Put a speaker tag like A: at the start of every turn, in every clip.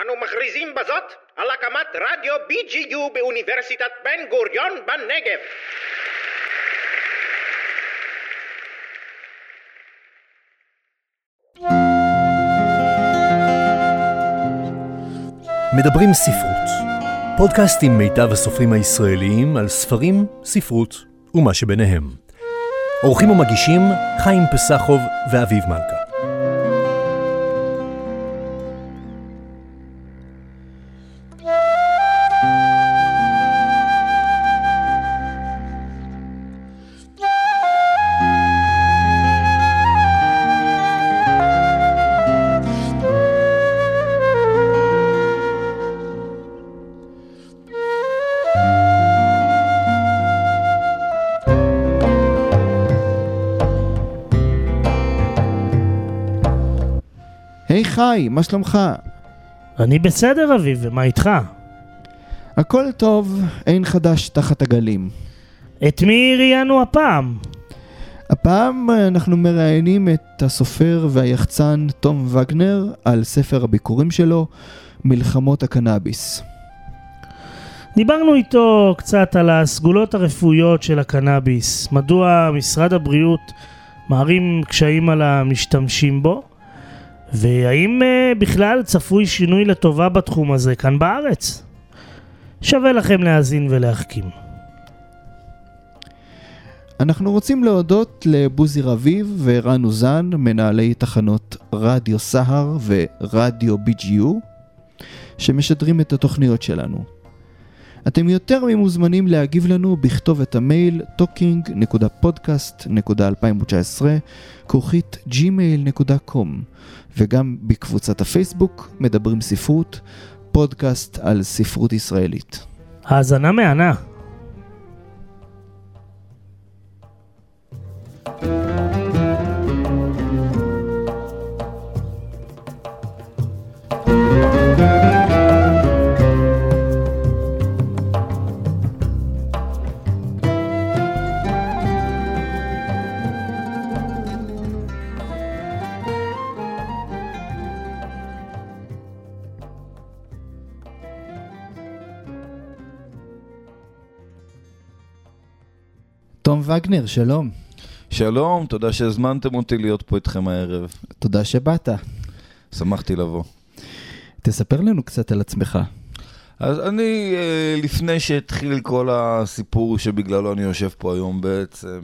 A: אנו מכריזים בזאת על הקמת רדיו BGU באוניברסיטת בן גוריון בנגב.
B: מדברים ספרות, פודקאסט עם מיטב הסופרים הישראליים על ספרים, ספרות ומה שביניהם. עורכים ומגישים חיים פסחוב ואביב מלכה.
C: היי חי, מה שלומך?
D: אני בסדר, אביב, ומה איתך?
C: הכל טוב, אין חדש תחת הגלים.
D: את מי ראיינו הפעם?
C: הפעם אנחנו מראיינים את הסופר והיחצן תום וגנר על ספר הביקורים שלו, מלחמות הקנאביס.
D: דיברנו איתו קצת על הסגולות הרפואיות של הקנאביס, מדוע משרד הבריאות מערים קשיים על המשתמשים בו, והאם uh, בכלל צפוי שינוי לטובה בתחום הזה כאן בארץ. שווה לכם להאזין ולהחכים.
C: אנחנו רוצים להודות לבוזי רביב וערן אוזן, מנהלי תחנות רדיו סהר ורדיו BGU, שמשדרים את התוכניות שלנו. אתם יותר ממוזמנים להגיב לנו בכתובת המייל talking.podcast.2019 כרוכית gmail.com וגם בקבוצת הפייסבוק מדברים ספרות, פודקאסט על ספרות ישראלית.
D: האזנה מהנה.
C: וגנר, שלום.
E: שלום, תודה שהזמנתם אותי להיות פה איתכם הערב.
C: תודה שבאת.
E: שמחתי לבוא.
C: תספר לנו קצת על עצמך.
E: אז אני, אה, לפני שהתחיל כל הסיפור שבגללו אני יושב פה היום בעצם,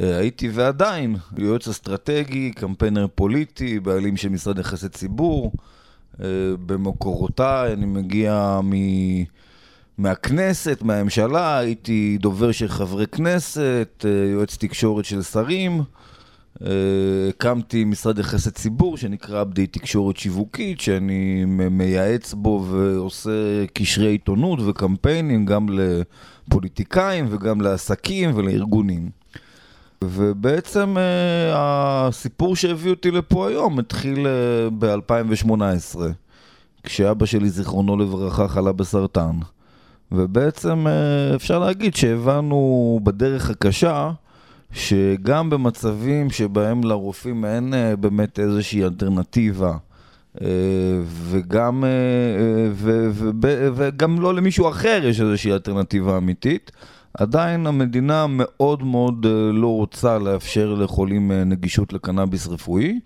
E: אה, הייתי ועדיין יועץ אסטרטגי, קמפיינר פוליטי, בעלים של משרד יחסי ציבור. אה, במקורותיי אני מגיע מ... מהכנסת, מהממשלה, הייתי דובר של חברי כנסת, יועץ תקשורת של שרים. הקמתי משרד יחסי ציבור שנקרא בדי תקשורת שיווקית, שאני מייעץ בו ועושה קשרי עיתונות וקמפיינים גם לפוליטיקאים וגם לעסקים ולארגונים. ובעצם הסיפור שהביא אותי לפה היום התחיל ב-2018, כשאבא שלי, זיכרונו לברכה, חלה בסרטן. ובעצם אפשר להגיד שהבנו בדרך הקשה שגם במצבים שבהם לרופאים אין באמת איזושהי אלטרנטיבה וגם, ו, ו, ו, וגם לא למישהו אחר יש איזושהי אלטרנטיבה אמיתית, עדיין המדינה מאוד מאוד לא רוצה לאפשר לחולים נגישות לקנאביס רפואי,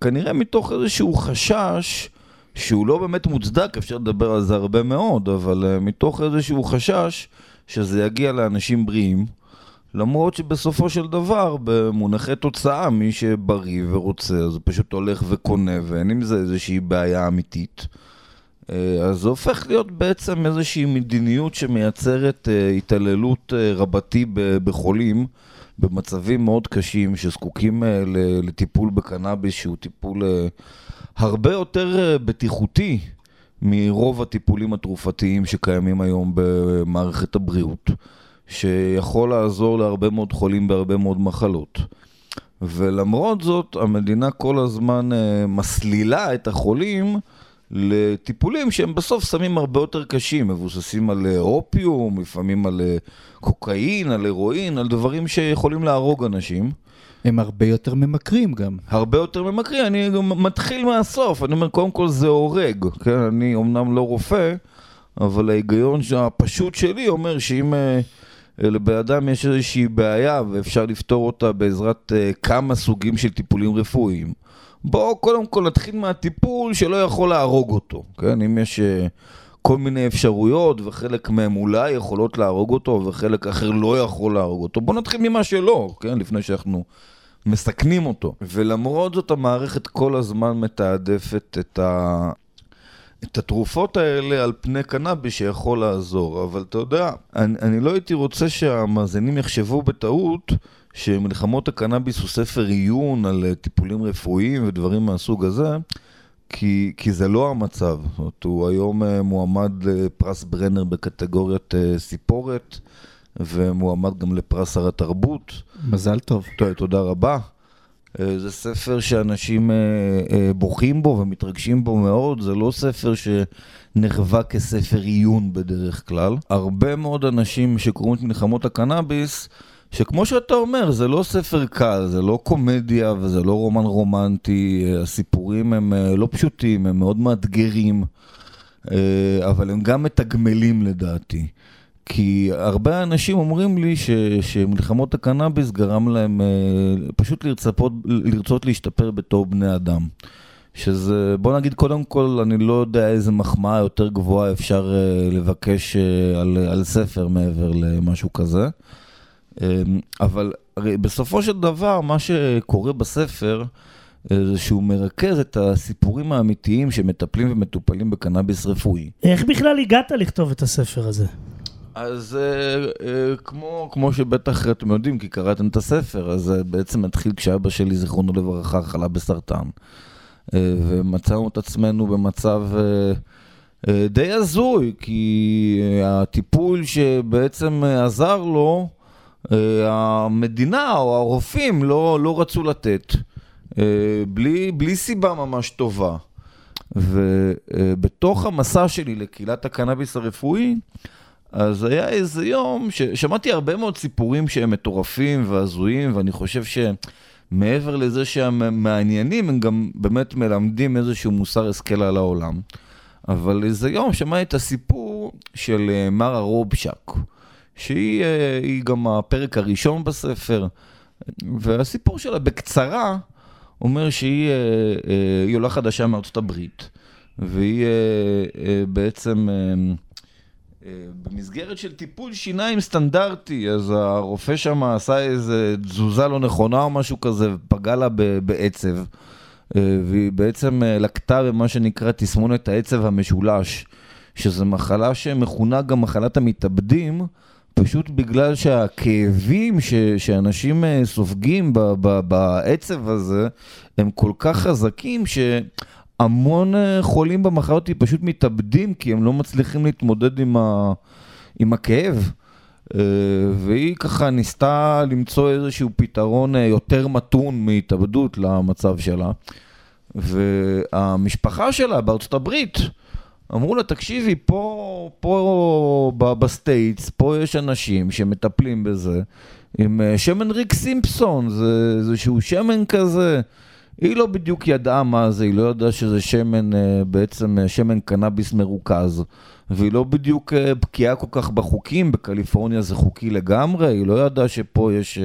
E: כנראה מתוך איזשהו חשש שהוא לא באמת מוצדק, אפשר לדבר על זה הרבה מאוד, אבל uh, מתוך איזשהו חשש שזה יגיע לאנשים בריאים, למרות שבסופו של דבר, במונחי תוצאה, מי שבריא ורוצה, אז הוא פשוט הולך וקונה, ואין עם זה איזושהי בעיה אמיתית. Uh, אז זה הופך להיות בעצם איזושהי מדיניות שמייצרת uh, התעללות רבתי בחולים. במצבים מאוד קשים שזקוקים לטיפול בקנאביס שהוא טיפול הרבה יותר בטיחותי מרוב הטיפולים התרופתיים שקיימים היום במערכת הבריאות, שיכול לעזור להרבה מאוד חולים בהרבה מאוד מחלות. ולמרות זאת, המדינה כל הזמן מסלילה את החולים לטיפולים שהם בסוף סמים הרבה יותר קשים, מבוססים על אופיום, לפעמים על קוקאין, על הירואין, על דברים שיכולים להרוג אנשים.
C: הם הרבה יותר ממכרים גם.
E: הרבה יותר ממכרים, אני גם מתחיל מהסוף, אני אומר, קודם כל זה הורג, כן, אני אומנם לא רופא, אבל ההיגיון הפשוט שלי אומר שאם אה, לבן אדם יש איזושהי בעיה ואפשר לפתור אותה בעזרת אה, כמה סוגים של טיפולים רפואיים, בואו קודם כל נתחיל מהטיפול שלא יכול להרוג אותו, כן, אם יש... כל מיני אפשרויות, וחלק מהם אולי יכולות להרוג אותו, וחלק אחר לא יכול להרוג אותו. בואו נתחיל ממה שלא, כן? לפני שאנחנו מסכנים אותו. ולמרות זאת המערכת כל הזמן מתעדפת את, ה... את התרופות האלה על פני קנאביס שיכול לעזור. אבל אתה יודע, אני, אני לא הייתי רוצה שהמאזינים יחשבו בטעות שמלחמות הקנאביס הוא ספר עיון על טיפולים רפואיים ודברים מהסוג הזה. כי, כי זה לא המצב. זאת אומרת, הוא היום אה, מועמד לפרס ברנר בקטגוריית אה, סיפורת, ומועמד גם לפרס שר התרבות.
C: מזל טוב.
E: טוב, תודה רבה. אה, זה ספר שאנשים בוכים בו ומתרגשים בו מאוד, זה לא ספר שנחווה כספר עיון בדרך כלל. הרבה מאוד אנשים שקוראים את מלחמות הקנאביס, שכמו שאתה אומר, זה לא ספר קל, זה לא קומדיה וזה לא רומן רומנטי, הסיפורים הם אה, לא פשוטים, הם מאוד מאתגרים, אה, אבל הם גם מתגמלים לדעתי. כי הרבה אנשים אומרים לי ש, שמלחמות הקנאביס גרם להם אה, פשוט לרצות, לרצות להשתפר בתור בני אדם. שזה, בוא נגיד קודם כל, אני לא יודע איזה מחמאה יותר גבוהה אפשר לבקש על, על ספר מעבר למשהו כזה. אמ, אבל הרי בסופו של דבר, מה שקורה בספר, אה, זה שהוא מרכז את הסיפורים האמיתיים שמטפלים ומטופלים בקנאביס רפואי.
D: איך בכלל הגעת לכתוב את הספר הזה?
E: אז uh, uh, כמו, כמו שבטח אתם יודעים, כי קראתם את הספר, אז uh, בעצם התחיל כשאבא שלי, זיכרונו לברכה, חלה בסרטן. ומצאנו את עצמנו במצב די הזוי, כי הטיפול שבעצם עזר לו, אה, המדינה או הרופאים לא, לא רצו לתת, אה, בלי, בלי סיבה ממש טובה. ובתוך המסע שלי לקהילת הקנאביס הרפואי, אז היה איזה יום ששמעתי הרבה מאוד סיפורים שהם מטורפים והזויים, ואני חושב שמעבר לזה שהם מעניינים, הם גם באמת מלמדים איזשהו מוסר השכל על העולם. אבל איזה יום שמעתי את הסיפור של אה, מרה רובשק. שהיא אה, גם הפרק הראשון בספר, והסיפור שלה בקצרה אומר שהיא אה, אה, עולה חדשה מארצות הברית, והיא בעצם... במסגרת של טיפול שיניים סטנדרטי, אז הרופא שם עשה איזה תזוזה לא נכונה או משהו כזה, ופגע לה בעצב. והיא בעצם לקטה במה שנקרא תסמונת העצב המשולש, שזו מחלה שמכונה גם מחלת המתאבדים, פשוט בגלל שהכאבים ש, שאנשים אה, סופגים ב, ב, בעצב הזה הם כל כך חזקים שהמון אה, חולים במחלות פשוט מתאבדים כי הם לא מצליחים להתמודד עם, ה, עם הכאב. אה, והיא ככה ניסתה למצוא איזשהו פתרון יותר מתון מהתאבדות למצב שלה. והמשפחה שלה בארצות הברית, אמרו לה, תקשיבי, פה, פה ב states, פה יש אנשים שמטפלים בזה, עם אה, שמן ריק סימפסון, זה איזשהו שמן כזה. היא לא בדיוק ידעה מה זה, היא לא ידעה שזה שמן, אה, בעצם אה, שמן קנאביס מרוכז. והיא לא בדיוק בקיאה כל כך בחוקים, בקליפורניה זה חוקי לגמרי, היא לא ידעה שפה יש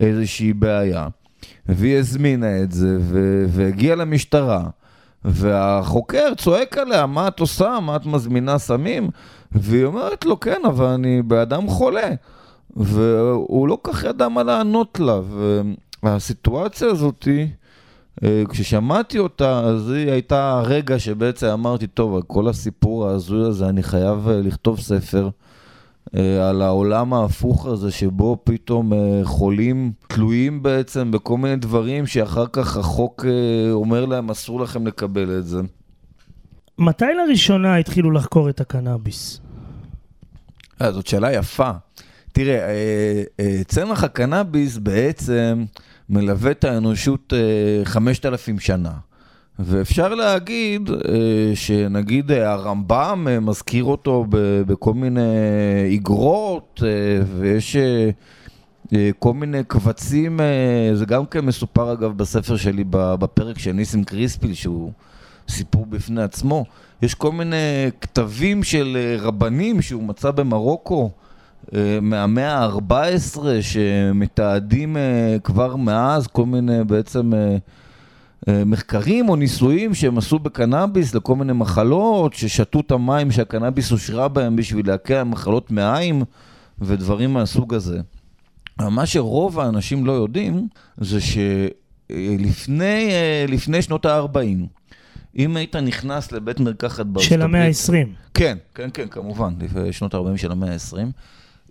E: איזושהי בעיה. והיא הזמינה את זה, והגיעה למשטרה. והחוקר צועק עליה, מה את עושה? מה את מזמינה סמים? והיא אומרת לו, כן, אבל אני באדם חולה. והוא לא כך ידע מה לענות לה. והסיטואציה הזאתי, אה, כששמעתי אותה, אז היא הייתה הרגע שבעצם אמרתי, טוב, כל הסיפור ההזוי הזה, אני חייב אה, לכתוב ספר. אה, על העולם ההפוך הזה, שבו פתאום אה, חולים תלויים בעצם בכל מיני דברים שאחר כך החוק אה, אומר להם אסור לכם לקבל את זה.
D: מתי לראשונה התחילו לחקור את הקנאביס?
E: זאת שאלה יפה. תראה, צמח הקנאביס בעצם מלווה את האנושות 5,000 שנה. ואפשר להגיד אה, שנגיד אה, הרמב"ם אה, מזכיר אותו בכל מיני איגרות, ויש כל מיני קבצים, זה גם כן מסופר אגב בספר שלי בפרק של ניסים קריספיל, שהוא סיפור בפני עצמו. יש כל מיני כתבים של רבנים שהוא מצא במרוקו מהמאה ה-14, שמתעדים כבר מאז כל מיני בעצם מחקרים או ניסויים שהם עשו בקנאביס לכל מיני מחלות, ששתו את המים שהקנאביס אושרה בהם בשביל להקל מחלות מעיים ודברים מהסוג הזה. מה שרוב האנשים לא יודעים, זה שלפני אה, שנות ה-40, אם היית נכנס לבית מרקחת בארצות
D: של המאה ה-20.
E: כן, כן, כן, כמובן, לפני שנות ה-40 של המאה ה-20.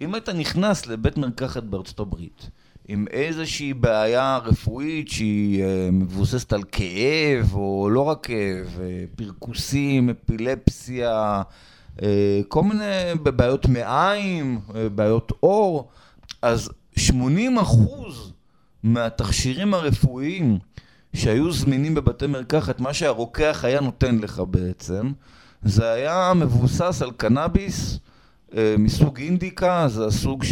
E: אם היית נכנס לבית מרקחת בארצות הברית, עם איזושהי בעיה רפואית שהיא אה, מבוססת על כאב, או לא רק כאב, אה, פרכוסים, אפילפסיה, כל מיני בעיות מעיים, בעיות עור, אז 80 אחוז מהתכשירים הרפואיים שהיו זמינים בבתי מרקחת, מה שהרוקח היה נותן לך בעצם, זה היה מבוסס על קנאביס אה, מסוג אינדיקה, זה הסוג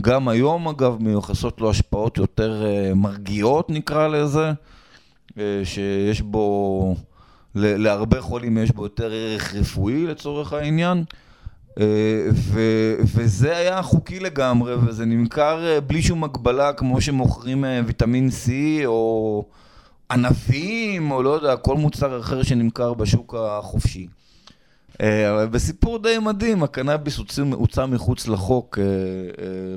E: שגם היום אגב מיוחסות לו השפעות יותר אה, מרגיעות נקרא לזה, אה, שיש בו, להרבה חולים יש בו יותר ערך רפואי לצורך העניין. אה, ו- וזה היה חוקי לגמרי, וזה נמכר בלי שום הגבלה, כמו שמוכרים ויטמין C או ענבים, או לא יודע, כל מוצר אחר שנמכר בשוק החופשי. אבל בסיפור די מדהים, הקנאביס הוצא מחוץ לחוק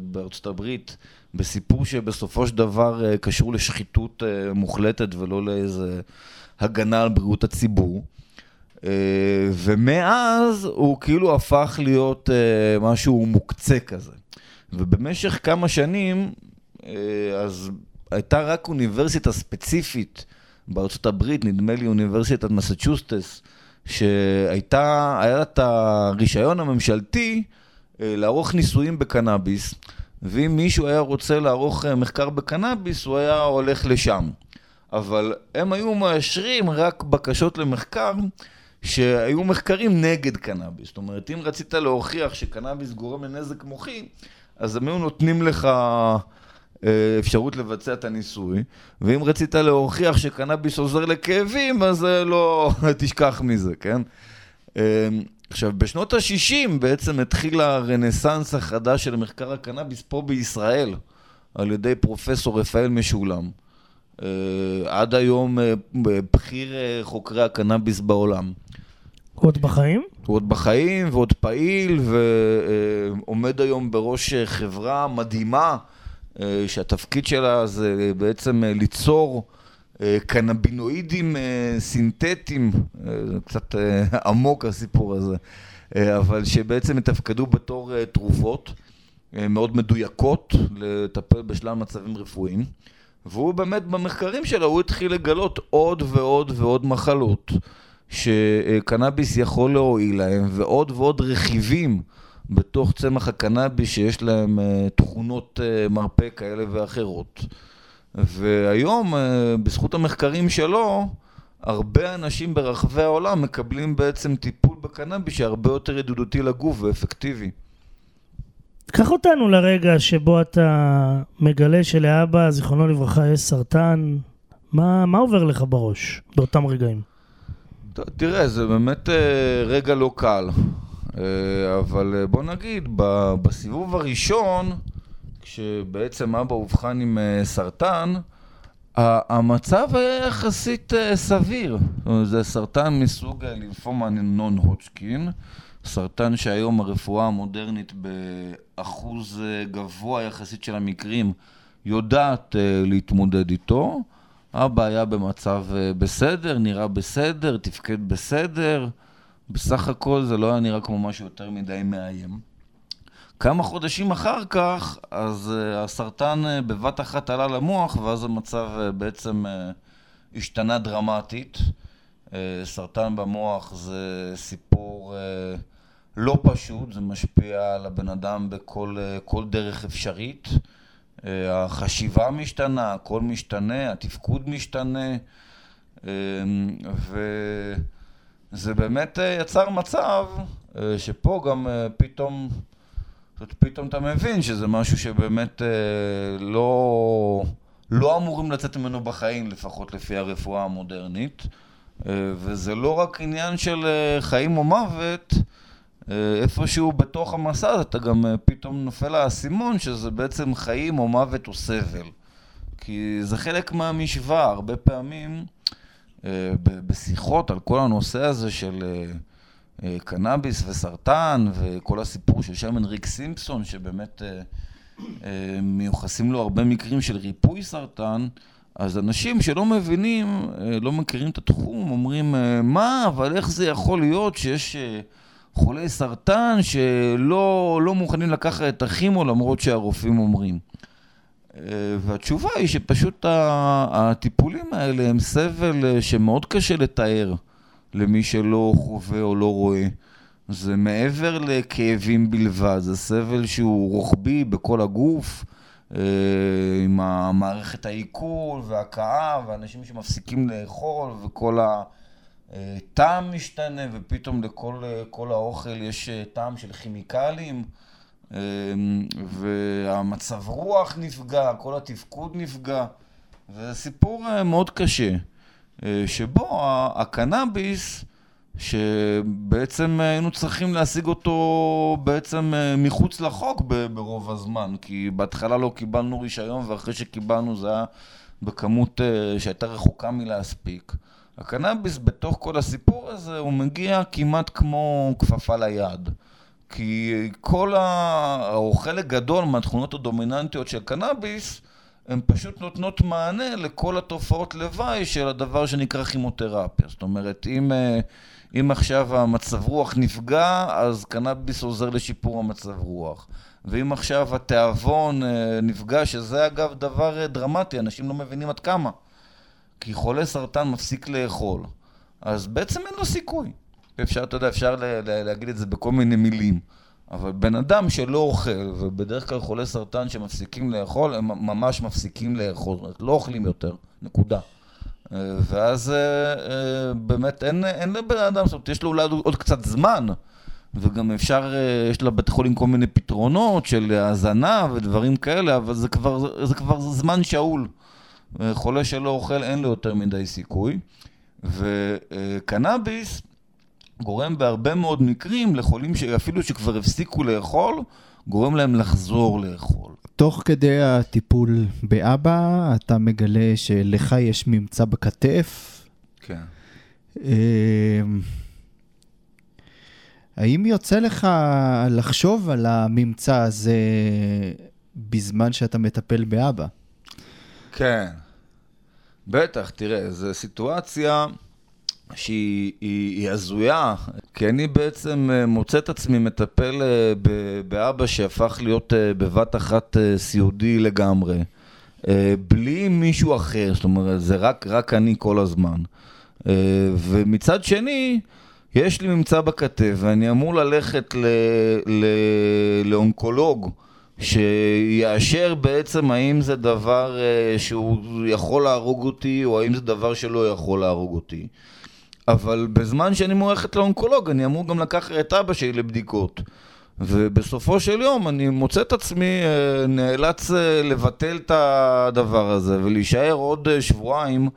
E: בארצות הברית, בסיפור שבסופו של דבר קשור לשחיתות מוחלטת ולא לאיזה הגנה על בריאות הציבור. אה, ומאז הוא כאילו הפך להיות אה, משהו מוקצה כזה. ובמשך כמה שנים, אה, אז הייתה רק אוניברסיטה ספציפית בארצות הברית, נדמה לי אוניברסיטת מסצ'וסטס, שהייתה, היה את הרישיון הממשלתי לערוך ניסויים בקנאביס, ואם מישהו היה רוצה לערוך מחקר בקנאביס, הוא היה הולך לשם. אבל הם היו מאשרים רק בקשות למחקר שהיו מחקרים נגד קנאביס. זאת אומרת, אם רצית להוכיח שקנאביס גורם לנזק מוחי, אז הם היו נותנים לך אה, אפשרות לבצע את הניסוי, ואם רצית להוכיח שקנאביס עוזר לכאבים, אז אה, לא תשכח מזה, כן? אה, עכשיו, בשנות ה-60 בעצם התחיל הרנסאנס החדש של מחקר הקנאביס פה בישראל, על ידי פרופסור רפאל משולם. עד היום בכיר חוקרי הקנאביס בעולם.
D: הוא עוד בחיים?
E: הוא עוד בחיים ועוד פעיל ועומד היום בראש חברה מדהימה אה, שהתפקיד שלה זה בעצם אה, ליצור אה, קנבינואידים סינתטיים, זה קצת עמוק הסיפור הזה, אבל שבעצם יתפקדו בתור תרופות מאוד מדויקות לטפל בשלל מצבים רפואיים. והוא באמת במחקרים שלו, הוא התחיל לגלות עוד ועוד ועוד מחלות. שקנאביס יכול להועיל להם, ועוד ועוד רכיבים בתוך צמח הקנאביס שיש להם אה, תכונות אה, מרפא כאלה ואחרות. והיום, אה, בזכות המחקרים שלו, הרבה אנשים ברחבי העולם מקבלים בעצם טיפול בקנאביס שהרבה יותר ידידותי לגוף ואפקטיבי.
D: קח אותנו לרגע שבו אתה מגלה שלאבא, זיכרונו לברכה, יש סרטן. מה, מה עובר לך בראש באותם רגעים?
E: תראה, זה באמת רגע לא קל, אבל אה, בוא נגיד, בסיבוב הראשון, כשבעצם אבא אובחן עם סרטן, המצב היה יחסית סביר. זה סרטן מסוג לימפומה נון הודשקין, סרטן שהיום הרפואה המודרנית באחוז גבוה יחסית של המקרים יודעת להתמודד איתו. אבא היה במצב אה, בסדר, נראה בסדר, תפקד בסדר. בסך הכל זה לא היה נראה כמו משהו יותר מדי מאיים. כמה חודשים אחר כך, אז uh, הסרטן uh, בבת אחת עלה למוח, ואז המצב uh, בעצם השתנה דרמטית. סרטן במוח זה סיפור לא פשוט, זה משפיע על הבן אדם בכל דרך אפשרית. אה, החשיבה משתנה, הכל משתנה, התפקוד משתנה, אה, וזה באמת אה, יצר מצב שפה גם פתאום זאת פתאום אתה מבין שזה משהו שבאמת אה, לא, לא אמורים לצאת ממנו בחיים, לפחות לפי הרפואה המודרנית. אה, וזה לא רק עניין של אה, חיים או מוות, אה, איפשהו בתוך המסע הזה אתה גם אה, פתאום נופל האסימון שזה בעצם חיים או מוות או סבל. כי זה חלק מהמשוואה, הרבה פעמים אה, בשיחות על כל הנושא הזה של אה, אה, קנאביס וסרטן וכל הסיפור של שמן ריק סימפסון, שבאמת אה, אה, מיוחסים לו הרבה מקרים של ריפוי סרטן, אז אנשים שלא מבינים, אה, לא מכירים את התחום, אומרים, אה, מה, אבל איך זה יכול להיות שיש אה, חולי סרטן שלא לא מוכנים לקחת את הכימו למרות שהרופאים אומרים? אה, והתשובה היא שפשוט הטיפולים האלה הם סבל אה, שמאוד קשה לתאר למי שלא חווה או לא רואה. זה מעבר לכאבים בלבד, זה סבל שהוא רוחבי בכל הגוף, אה, עם המערכת העיכול והכאב, ואנשים שמפסיקים לאכול, וכל הטעם משתנה, ופתאום לכל אה, כל האוכל יש אה, טעם של כימיקלים. אה, והמצב רוח נפגע, כל התפקוד נפגע, וזה סיפור אה, מאוד קשה, אה, שבו הקנאביס, שבעצם היינו צריכים להשיג אותו בעצם אה, מחוץ לחוק ברוב הזמן, כי בהתחלה לא קיבלנו רישיון, ואחרי שקיבלנו זה היה בכמות אה, שהייתה רחוקה מלהספיק. הקנאביס בתוך כל הסיפור הזה, הוא מגיע כמעט כמו כפפה ליד. כי כל ה... או חלק גדול מהתכונות הדומיננטיות של קנאביס, הן פשוט נותנות מענה לכל התופעות לוואי של הדבר שנקרא כימותרפיה. זאת אומרת, אם, אה, אם עכשיו המצב רוח נפגע, אז קנאביס עוזר לשיפור המצב רוח. ואם עכשיו התיאבון אה, נפגע, שזה אגב דבר אה, דרמטי, אנשים לא מבינים עד כמה. כי חולה סרטן מפסיק לאכול, אז בעצם אין לו סיכוי. אפשר, אתה יודע, אפשר להגיד את זה בכל מיני מילים. אבל בן אדם שלא אוכל, ובדרך כלל חולי סרטן שמפסיקים לאכול, הם ממש מפסיקים לאכול, זאת אומרת, לא אוכלים יותר, נקודה. אה, ואז אה, אה, באמת אין, אין לבן אדם, זאת אומרת, יש לו אולי עוד קצת זמן, וגם אפשר, יש לבית חולים כל מיני פתרונות של האזנה ודברים כאלה, אבל זה כבר, זה כבר זמן שאול. חולה שלא אוכל, אין לו יותר מדי סיכוי. וקנאביס גורם בהרבה מאוד מקרים לחולים שאפילו שכבר הפסיקו לאכול, גורם להם לחזור לאכול.
C: תוך כדי הטיפול באבא, אתה מגלה שלך יש ממצא בכתף.
E: כן.
C: אמ, האם יוצא לך לחשוב על הממצא הזה בזמן שאתה מטפל באבא?
E: כן. בטח, תראה, זו סיטואציה שהיא היא, היא הזויה, כי אני בעצם אה, מוצא את עצמי מטפל אה, באבא שהפך להיות אה, בבת אחת סיעודי לגמרי, בלי מישהו אחר, זאת אומרת, זה רק, רק אני כל הזמן. ומצד שני, יש לי ממצא בכתף, ואני אמור ללכת ל, ל, לאונקולוג. שיאשר בעצם האם זה דבר שהוא יכול להרוג אותי, או האם זה דבר שלא יכול להרוג אותי. אבל בזמן שאני אמור ללכת לאונקולוג, אני אמור גם לקחת את אבא שלי לבדיקות. ובסופו של יום אני מוצא את עצמי אה, נאלץ אה, לבטל את הדבר הזה ולהישאר עוד אה, שבועיים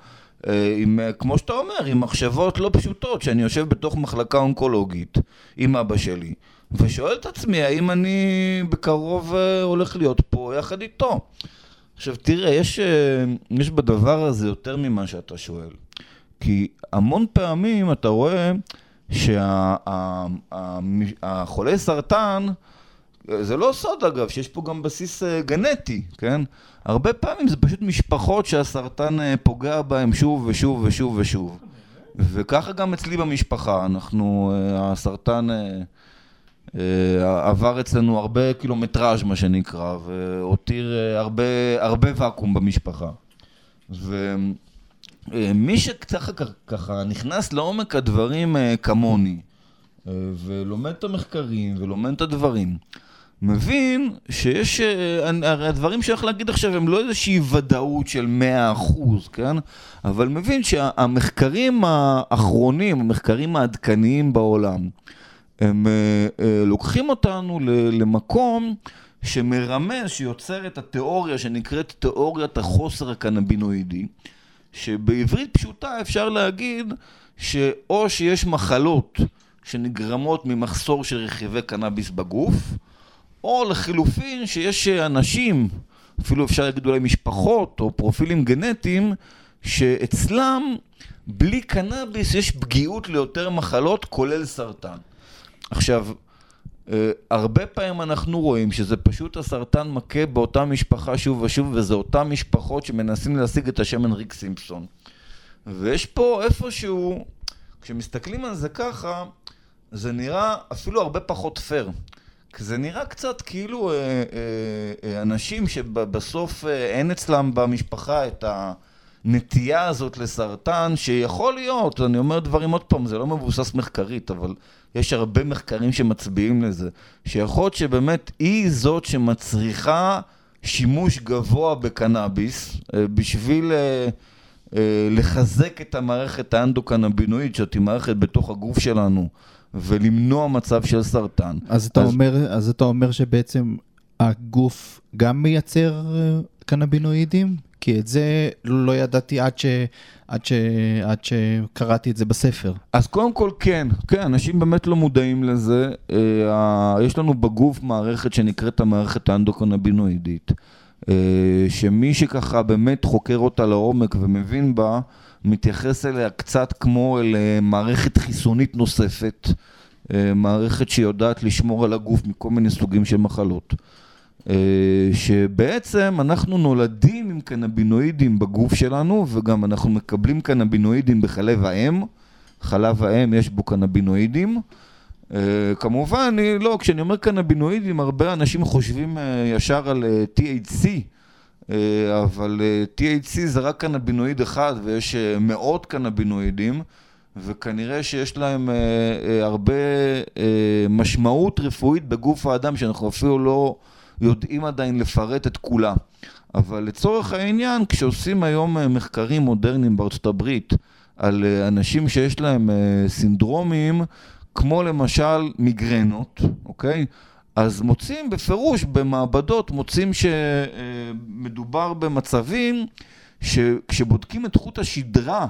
E: עם, כמו שאתה אומר, עם מחשבות לא פשוטות, שאני יושב בתוך מחלקה אונקולוגית עם אבא שלי, ושואל את עצמי האם אני בקרוב הולך להיות פה יחד איתו. עכשיו תראה, יש, יש בדבר הזה יותר ממה שאתה שואל. כי המון פעמים אתה רואה שהחולי סרטן, זה לא סוד אגב, שיש פה גם בסיס אה, גנטי, כן? הרבה פעמים זה פשוט משפחות שהסרטן אה, פוגע בהם שוב ושוב ושוב ושוב. וככה גם אצלי במשפחה, אנחנו, אה, הסרטן עבר אצלנו הרבה קילומטראז' מה שנקרא, והותיר הרבה, הרבה ואקום במשפחה. ומי שככה ככה נכנס לעומק הדברים אה, כמוני, אה, ולומד את המחקרים ולומד את הדברים, מבין שיש, אה, הרי הדברים שאני הולך להגיד עכשיו הם לא איזושהי ודאות של 100%, כן? אבל מבין שהמחקרים האחרונים, המחקרים העדכניים בעולם, הם אה, אה, לוקחים אותנו למקום שמרמז, שיוצר את התיאוריה שנקראת תיאוריית החוסר הקנבינואידי, שבעברית פשוטה אפשר להגיד שאו שיש מחלות שנגרמות ממחסור של רכיבי קנאביס בגוף, או לחילופין שיש אנשים, אפילו אפשר להגיד אולי משפחות או פרופילים גנטיים, שאצלם בלי קנאביס יש פגיעות ליותר מחלות, כולל סרטן. עכשיו, הרבה פעמים אנחנו רואים שזה פשוט הסרטן מכה באותה משפחה שוב ושוב, וזה אותן משפחות שמנסים להשיג את השמן ריק סימפסון. ויש פה איפשהו, כשמסתכלים על זה ככה, זה נראה אפילו הרבה פחות פייר. זה נראה קצת כאילו אה, אה, אה, אנשים שבסוף אה, אין אצלם במשפחה את הנטייה הזאת לסרטן, שיכול להיות, אני אומר דברים עוד פעם, זה לא מבוסס מחקרית, אבל יש הרבה מחקרים שמצביעים לזה, שיכול להיות שבאמת היא זאת שמצריכה שימוש גבוה בקנאביס אה, בשביל אה, אה, לחזק את המערכת האנדוקנבינואית, זאת מערכת בתוך הגוף שלנו. ולמנוע מצב של סרטן.
C: אז אתה, אז... אומר, אז אתה אומר שבעצם הגוף גם מייצר קנבינואידים? כי את זה לא ידעתי עד, ש... עד, ש... עד שקראתי את זה בספר.
E: אז קודם כל כן, כן, אנשים באמת לא מודעים לזה. אה, יש לנו בגוף מערכת שנקראת המערכת האנדוקנבינואידית, אה, שמי שככה באמת חוקר אותה לעומק ומבין בה, מתייחס אליה קצת כמו אל אה, מערכת חיסונית נוספת, מערכת שיודעת לשמור על הגוף מכל מיני סוגים של מחלות. אה, שבעצם אנחנו נולדים עם קנבינואידים בגוף שלנו, וגם אנחנו מקבלים קנבינואידים בחלב האם. חלב האם יש בו קנבינואידים. כמובן, אני לא, כשאני אומר קנבינואידים, הרבה אנשים חושבים ישר על THC. אה, אבל אה, THC זה רק קנבינואיד אחד ויש אה, מאות קנבינואידים וכנראה שיש להם הרבה משמעות רפואית בגוף האדם שאנחנו אפילו לא יודעים עדיין לפרט את כולה. אבל לצורך העניין, כשעושים היום מחקרים מודרניים בארצות הברית על אנשים שיש להם סינדרומים, כמו למשל מיגרנות, אוקיי? אז מוצאים בפירוש, במעבדות, מוצאים שמדובר במצבים שכשבודקים את חוט השדרה,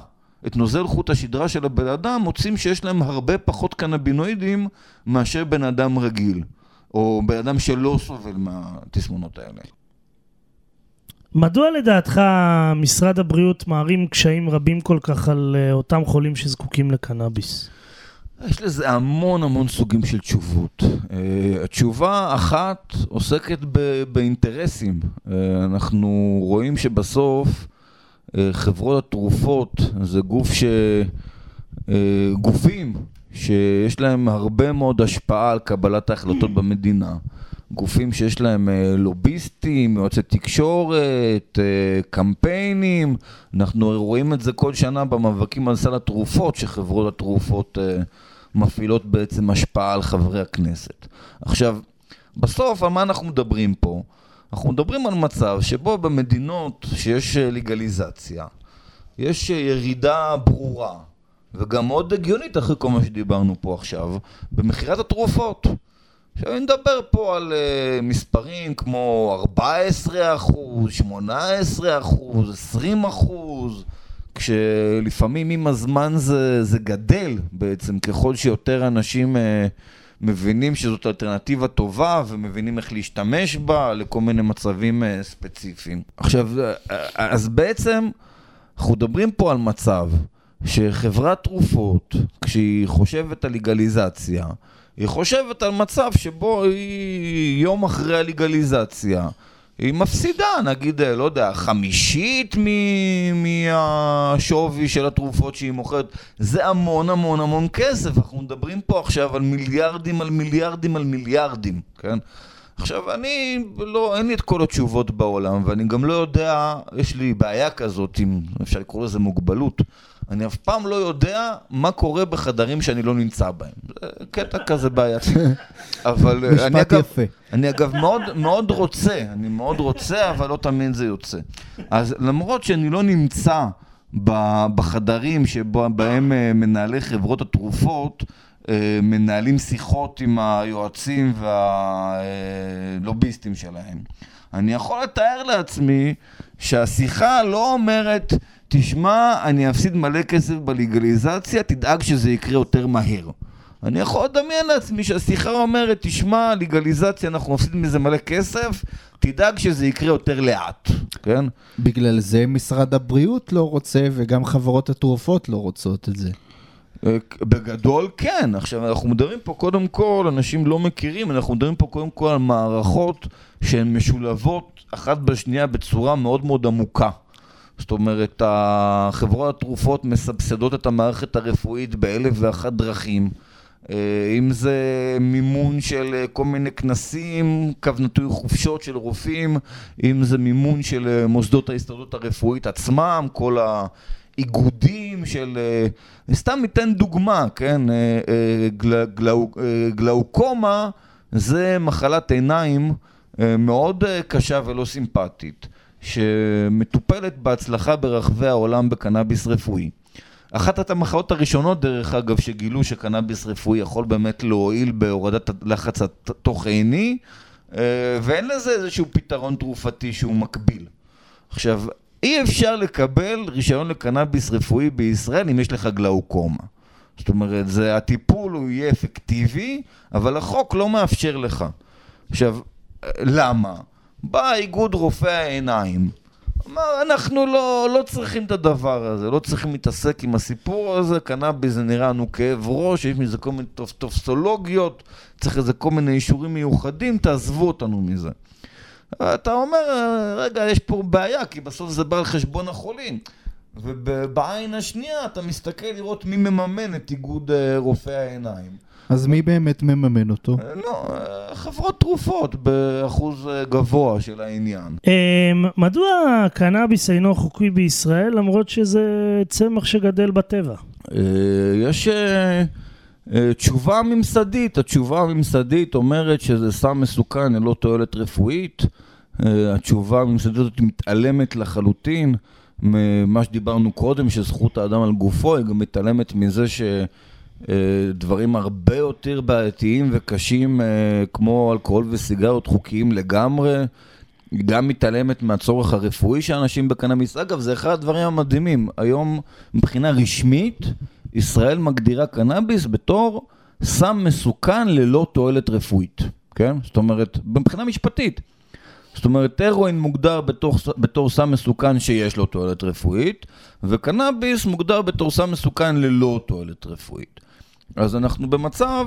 E: את נוזל חוט השדרה של הבן אדם, מוצאים שיש להם הרבה פחות קנבינואידים מאשר בן אדם רגיל, או בן אדם שלא סובל מהתסמונות האלה.
D: מדוע לדעתך משרד הבריאות מערים קשיים רבים כל כך על אה, אותם חולים שזקוקים לקנאביס?
E: יש לזה המון המון סוגים של תשובות. Uh, התשובה אחת עוסקת ב- באינטרסים. Uh, אנחנו רואים שבסוף uh, חברות התרופות זה גוף ש... Uh, גופים שיש להם הרבה מאוד השפעה על קבלת ההחלטות במדינה. גופים שיש להם uh, לוביסטים, יועצי תקשורת, uh, קמפיינים. אנחנו רואים את זה כל שנה במאבקים על סל התרופות, שחברות התרופות... Uh, מפעילות בעצם השפעה על חברי הכנסת. עכשיו, בסוף על מה אנחנו מדברים פה? אנחנו מדברים על מצב שבו במדינות שיש לגליזציה, יש ירידה ברורה, וגם מאוד הגיונית אחרי כל מה שדיברנו פה עכשיו, במכירת התרופות. עכשיו אני מדבר פה על uh, מספרים כמו 14 אחוז, 18 אחוז, 20 אחוז, כשלפעמים עם הזמן זה, זה גדל בעצם, ככל שיותר אנשים אה, מבינים שזאת אלטרנטיבה טובה ומבינים איך להשתמש בה לכל מיני מצבים אה, ספציפיים. עכשיו, אה, אז בעצם אנחנו מדברים פה על מצב שחברת תרופות, כשהיא חושבת על לגליזציה, היא חושבת על מצב שבו היא יום אחרי הלגליזציה. היא מפסידה, נגיד, לא יודע, חמישית מהשווי של התרופות שהיא מוכרת. זה המון המון המון כסף. אנחנו מדברים פה עכשיו על מיליארדים על מיליארדים על מיליארדים, כן? עכשיו, אני, לא, אין לי את כל התשובות בעולם, ואני גם לא יודע, יש לי בעיה כזאת, אם אפשר לקרוא לזה מוגבלות. אני אף פעם לא יודע מה קורה בחדרים שאני לא נמצא בהם. זה קטע כזה בעייתי. אבל
C: אה, אני אגב, יפה.
E: אני אגב מאוד, מאוד רוצה, אני מאוד רוצה, אבל לא תמיד זה יוצא. אז למרות שאני לא נמצא בחדרים שבהם אה, מנהלי חברות התרופות מנהלים שיחות עם היועצים והלוביסטים שלהם. אני יכול לתאר לעצמי שהשיחה לא אומרת, תשמע, אני אפסיד מלא כסף בלגליזציה, תדאג שזה יקרה יותר מהר. אני יכול לדמיין לעצמי שהשיחה אומרת, תשמע, לגליזציה, אנחנו מפסידים מזה מלא כסף, תדאג שזה יקרה יותר לאט, כן?
C: בגלל זה משרד הבריאות לא רוצה, וגם חברות התרופות לא רוצות את זה.
E: אה, בגדול כן, עכשיו אנחנו מדברים פה קודם כל, אנשים לא מכירים, אנחנו מדברים פה קודם כל על מערכות שהן משולבות אחת בשנייה בצורה מאוד מאוד עמוקה. זאת אומרת, חברות התרופות מסבסדות את המערכת הרפואית באלף ואחת דרכים. אה, אם זה מימון של אה, כל מיני כנסים, קו נטוי חופשות של רופאים, אם זה מימון של מוסדות ההסתדרות הרפואית עצמם, כל האיגודים של... סתם ניתן דוגמה, כן? אה, אה, גל, גלאו, אה, גלאוקומה זה מחלת עיניים מאוד קשה ולא סימפטית, שמטופלת בהצלחה ברחבי העולם בקנאביס רפואי. אחת המחלות הראשונות, דרך אגב, שגילו שקנאביס רפואי יכול באמת להועיל בהורדת הלחץ התוך-עיני, ואין לזה איזשהו פתרון תרופתי שהוא מקביל. עכשיו, אי אפשר לקבל רישיון לקנאביס רפואי בישראל אם יש לך גלאוקומה. זאת אומרת, זה, הטיפול הוא יהיה אפקטיבי, אבל החוק לא מאפשר לך. עכשיו, למה? בא איגוד רופאי העיניים, אמר, אנחנו לא, לא צריכים את הדבר הזה, לא צריכים להתעסק עם הסיפור הזה, קנאביס זה נראה לנו כאב ראש, יש מזה כל מיני טופסולוגיות, צריך איזה כל מיני אישורים מיוחדים, תעזבו אותנו מזה. אתה אומר, רגע, יש פה בעיה, כי בסוף זה בא על חשבון החולים. ובעין השנייה אתה מסתכל לראות מי מממן את איגוד אה, רופאי העיניים.
C: אז מי באמת מממן אותו?
E: אה, לא, אה, חברות תרופות באחוז גבוה של העניין.
D: מדוע קנאביס אינו חוקי בישראל למרות שזה צמח שגדל בטבע?
E: יש... אה, תשובה ממסדית, התשובה הממסדית אומרת שזה סם מסוכן ללא תועלת רפואית. אה, התשובה הממסדית הזאת מתעלמת לחלוטין ממה שדיברנו קודם, שזכות האדם על גופו, היא גם מתעלמת מזה שדברים הרבה יותר בעייתיים וקשים כמו אלכוהול וסיגריות חוקיים לגמרי. היא גם מתעלמת מהצורך הרפואי של אנשים בקנאביס. אגב, זה אחד הדברים המדהימים. היום, מבחינה רשמית, ישראל מגדירה קנאביס בתור סם מסוכן ללא תועלת רפואית, כן? זאת אומרת, מבחינה משפטית. זאת אומרת, הרואין מוגדר בתור, בתור סם מסוכן שיש לו תועלת רפואית, וקנאביס מוגדר בתור סם מסוכן ללא תועלת רפואית. אז אנחנו במצב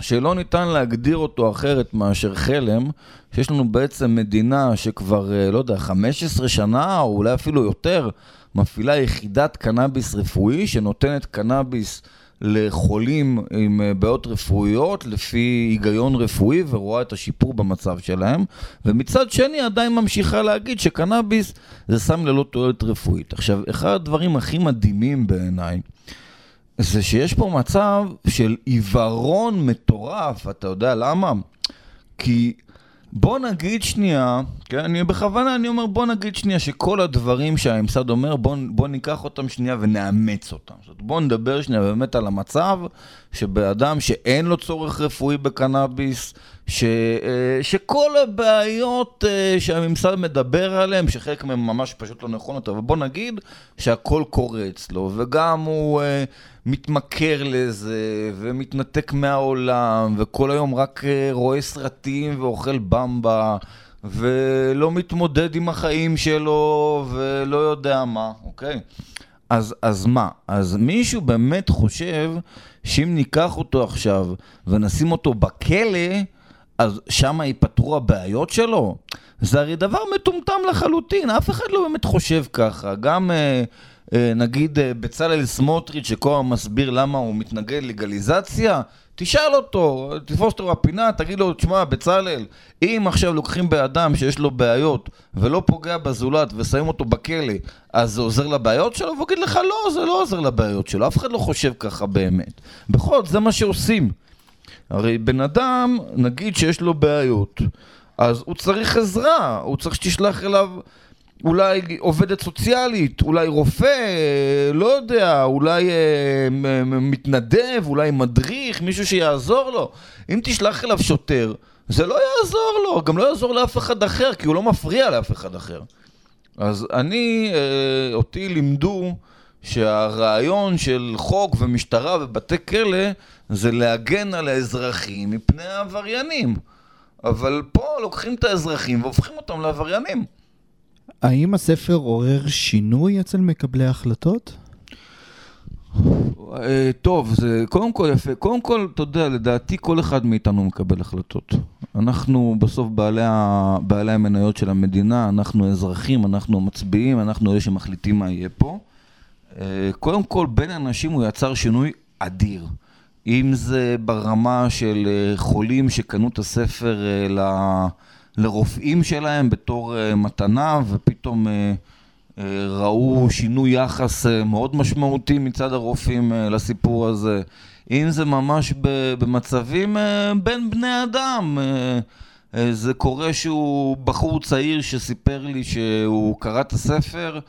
E: שלא ניתן להגדיר אותו אחרת מאשר חלם, שיש לנו בעצם מדינה שכבר, אה, לא יודע, 15 שנה, או אולי אפילו יותר, מפעילה יחידת קנאביס רפואי שנותנת קנאביס לחולים עם אה, בעיות רפואיות לפי היגיון רפואי ורואה את השיפור במצב שלהם ומצד שני עדיין ממשיכה להגיד שקנאביס זה סם ללא תועלת רפואית. עכשיו, אחד הדברים הכי מדהימים בעיניי זה שיש פה מצב של עיוורון מטורף, אתה יודע למה? כי בוא נגיד שנייה, כן, אני בכוונה אני אומר בוא נגיד שנייה שכל הדברים שהממסד אומר בוא, בוא ניקח אותם שנייה ונאמץ אותם. זאת בוא נדבר שנייה באמת על המצב שבאדם שאין לו צורך רפואי בקנאביס, ש, אה, שכל הבעיות אה, שהממסד מדבר עליהן, שחלק מהן ממש פשוט לא נכונות, אבל בוא נגיד שהכל קורה אצלו, וגם הוא אה, מתמכר לזה, ומתנתק מהעולם, וכל היום רק רואה סרטים ואוכל במבה. ולא מתמודד עם החיים שלו, ולא יודע מה, אוקיי? אז, אז מה? אז מישהו באמת חושב שאם ניקח אותו עכשיו ונשים אותו בכלא, אז שם ייפתרו הבעיות שלו? זה הרי דבר מטומטם לחלוטין, אף אחד לא באמת חושב ככה. גם אה, נגיד אה, בצלאל סמוטריץ' שכל הזמן מסביר למה הוא מתנגד לגליזציה, תשאל אותו, תתפוס אותו בפינה, תגיד לו, תשמע, בצלאל, אם עכשיו לוקחים באדם שיש לו בעיות ולא פוגע בזולת ושמים אותו בכלא, אז זה עוזר לבעיות שלו? והוא יגיד לך, לא, זה לא עוזר לבעיות שלו, אף אחד לא חושב ככה באמת. בכל זאת, זה מה שעושים. הרי בן אדם, נגיד שיש לו בעיות, אז הוא צריך עזרה, הוא צריך שתשלח אליו אולי עובדת סוציאלית, אולי רופא, לא יודע, אולי אה, מתנדב, אולי מדריך, מישהו שיעזור לו. אם תשלח אליו שוטר, זה לא יעזור לו, גם לא יעזור לאף אחד אחר, כי הוא לא מפריע לאף אחד אחר. אז אני, אה, אותי לימדו שהרעיון של חוק ומשטרה ובתי כלא זה להגן על האזרחים מפני העבריינים. אבל פה לוקחים את האזרחים והופכים אותם לעבריינים.
C: האם הספר עורר שינוי אצל מקבלי ההחלטות?
E: אה, טוב, זה קודם כל יפה. קודם כל, אתה יודע, לדעתי כל אחד מאיתנו מקבל החלטות. אנחנו בסוף בעלי, ה... בעלי המניות של המדינה, אנחנו אזרחים, אנחנו מצביעים, אנחנו אלה שמחליטים מה יהיה פה. אה, קודם כל, בין אנשים הוא יצר שינוי אדיר. אם זה ברמה של אה, חולים שקנו את הספר. לרופאים שלהם בתור מתנה, ופתאום... אה, ראו שינוי יחס אה, מאוד משמעותי מצד הרופאים אה, לסיפור הזה. אם זה ממש במצבים בין בני אדם. זה קורה שהוא בחור צעיר שסיפר לי שהוא קרא את הספר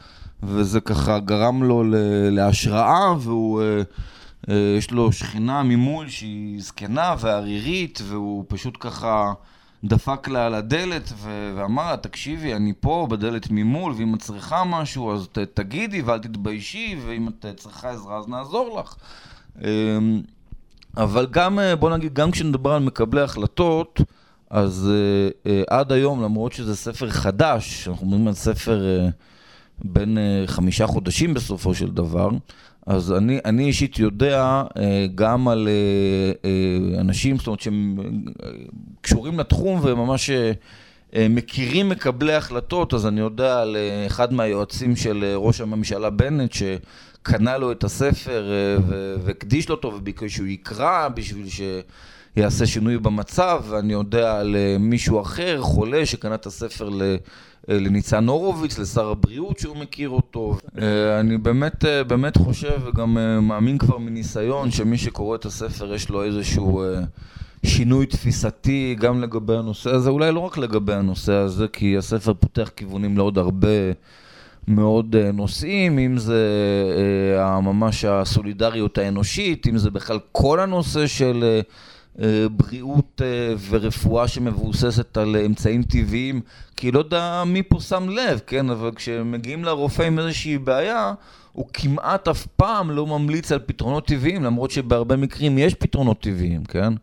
E: וזה ככה גרם לו להשראה והוא, יש לו שכינה ממול שהיא זקנה וערירית והוא פשוט ככה דפק לה על הדלת ו- ואמר לה, תקשיבי, אני פה בדלת ממול, ואם את צריכה משהו, אז ת- תגידי ואל תתביישי, ואם את צריכה עזרה, אז נעזור לך. אמ, אבל גם, אה, בוא נגיד, גם כשנדבר על מקבלי החלטות, אז uh, uh, עד היום, למרות שזה ספר חדש, אנחנו מדברים על ספר בין חמישה חודשים בסופו של דבר, אז אני, אני אישית יודע אה, גם על אה, אה, אנשים, זאת אומרת, שהם קשורים לתחום וממש מכירים מקבלי החלטות, אז אני יודע על אחד מהיועצים של ראש הממשלה בנט, שקנה לו את הספר והקדיש לו אותו וביקש שהוא יקרא בשביל שיעשה שינוי במצב, ואני יודע על מישהו אחר, חולה, שקנה את הספר לניצן הורוביץ, לשר הבריאות שהוא מכיר אותו. אה, אני באמת, אה, באמת חושב וגם מאמין כבר מניסיון שמי שקורא את הספר יש לו איזשהו שינוי תפיסתי גם לגבי הנושא הזה, אולי לא רק לגבי הנושא הזה, כי הספר פותח כיוונים לעוד הרבה מאוד נושאים, אם זה ממש הסולידריות האנושית, אם זה בכלל כל הנושא של... אה, בריאות אה, ורפואה שמבוססת על אמצעים טבעיים, כי לא יודע מי פה שם לב, כן? אבל כשמגיעים לרופא עם איזושהי בעיה, הוא כמעט אף פעם לא ממליץ על פתרונות טבעיים, למרות שבהרבה מקרים יש פתרונות טבעיים, כן?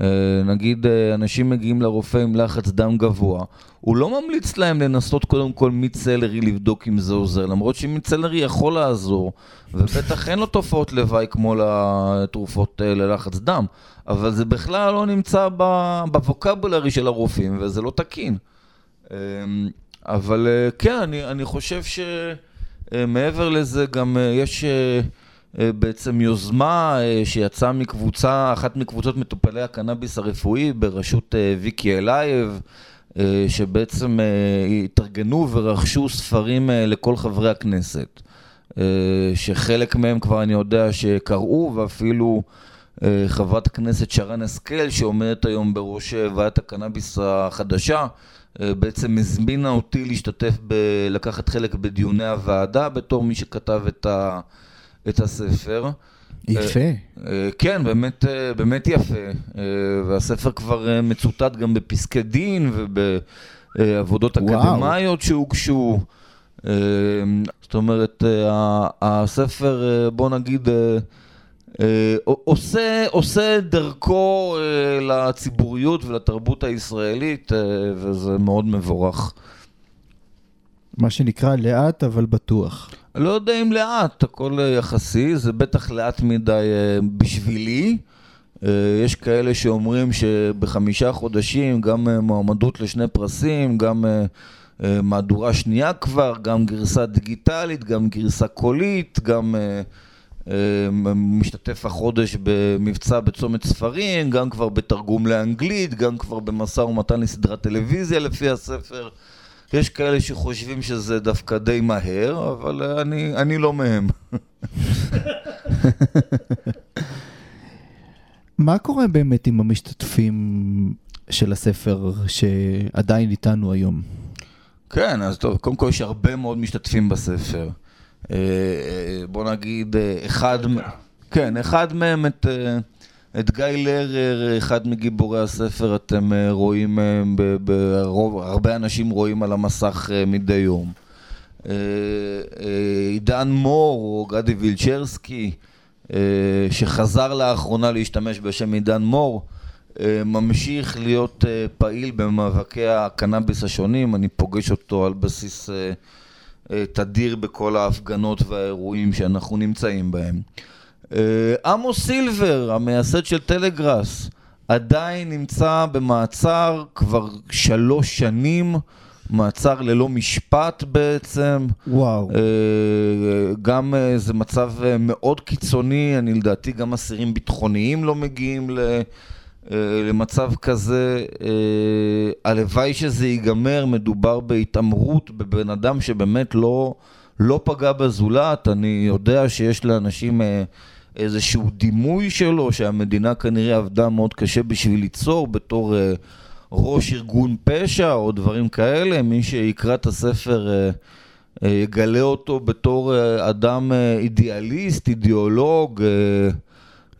E: אה, נגיד אנשים מגיעים לרופא עם לחץ דם גבוה, הוא לא ממליץ להם לנסות קודם כל מיץ-סלרי לבדוק אם זה עוזר, למרות שמיץ-סלרי יכול לעזור, ובטח אין לו תופעות לוואי כמו לתרופות ללחץ דם, אבל זה בכלל לא נמצא ב vocabulary של הרופאים, וזה לא תקין. אמ, אבל אה, כן, אני, אני חושב שמעבר לזה גם אה, יש אה, בעצם יוזמה שיצאה מקבוצה, אחת מקבוצות מטופלי הקנאביס הרפואי בראשות ויקי אלייב, שבעצם התארגנו ורכשו ספרים לכל חברי הכנסת. שחלק מהם כבר אני יודע שקראו ואפילו אה, חברת הכנסת שרן השכל, שעומדת היום בראש אה, ועדת הקנאביס החדשה, אה, בעצם הזמינה אותי להשתתף, ב... לקחת חלק בדיוני הוועדה בתור מי שכתב את, ה... את הספר.
C: יפה.
E: כן, באמת, באמת יפה. והספר כבר מצוטט גם בפסקי דין ובעבודות אקדמיות שהוגשו. זאת אומרת, הספר, בוא נגיד, אה, עושה, עושה דרכו אה, לציבוריות ולתרבות הישראלית, אה, וזה מאוד מבורך.
C: מה שנקרא לאט אבל בטוח.
E: לא יודע אם לאט, הכל יחסי, זה בטח לאט מדי בשבילי. יש כאלה שאומרים שבחמישה חודשים גם מועמדות לשני פרסים, גם מהדורה שנייה כבר, גם גרסה דיגיטלית, גם גרסה קולית, גם... משתתף החודש במבצע בצומת ספרים, גם כבר בתרגום לאנגלית, גם כבר במשא ומתן לסדרת טלוויזיה לפי הספר. יש כאלה שחושבים שזה דווקא די מהר, אבל אני, אני לא מהם.
C: מה קורה באמת עם המשתתפים של הספר שעדיין איתנו היום?
E: כן, אז טוב, קודם כל יש הרבה מאוד משתתפים בספר. אה, אה, בוא נגיד, אה, אחד, כן, אחד מהם, את, אה, את גיא לרר, אחד מגיבורי הספר, אתם אה, רואים, אה, ברוב, הרבה אנשים רואים על המסך אה, מדי יום. עידן מור או גדי וילצ'רסקי, שחזר לאחרונה להשתמש בשם עידן מור, ממשיך להיות פעיל במאבקי הקנאביס השונים, אני פוגש אותו על בסיס תדיר בכל ההפגנות והאירועים שאנחנו נמצאים בהם. אה, עמוס סילבר, המייסד של טלגראס, עדיין נמצא במעצר כבר שלוש שנים, מעצר ללא משפט בעצם.
C: וואו.
E: אה, גם אה, זה מצב מאוד קיצוני, אני לדעתי גם אסירים ביטחוניים לא מגיעים ל... למצב כזה, הלוואי שזה ייגמר, מדובר בהתעמרות בבן אדם שבאמת לא, לא פגע בזולת, אני יודע שיש לאנשים איזשהו דימוי שלו, שהמדינה כנראה עבדה מאוד קשה בשביל ליצור בתור אה, ראש ארגון פשע או דברים כאלה, מי שיקרא את הספר אה, אה, יגלה אותו בתור אה, אדם אה, אידיאליסט, אידיאולוג, אה,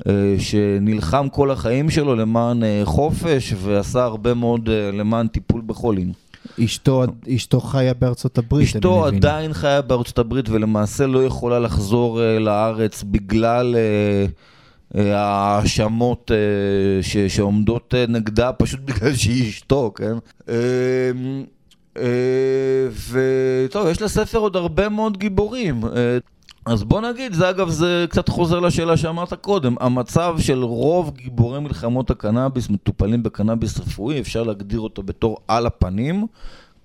E: אה, שנלחם כל החיים שלו למען אה, חופש ועשה הרבה מאוד אה, למען טיפול בחולים.
C: אשתו, אשתו חיה בארצות הברית,
E: אשתו
C: אני מבין.
E: עדיין חיה בארצות הברית ולמעשה לא יכולה לחזור אה, לארץ בגלל אה, אה, ההאשמות ש- שעומדות נגדה פשוט בגלל שהיא אשתו, כן? וטוב, יש לספר עוד הרבה מאוד גיבורים. אז בוא נגיד, זה אגב, זה קצת חוזר לשאלה שאמרת קודם. המצב של רוב גיבורי מלחמות הקנאביס מטופלים בקנאביס רפואי, אפשר להגדיר אותו בתור על הפנים,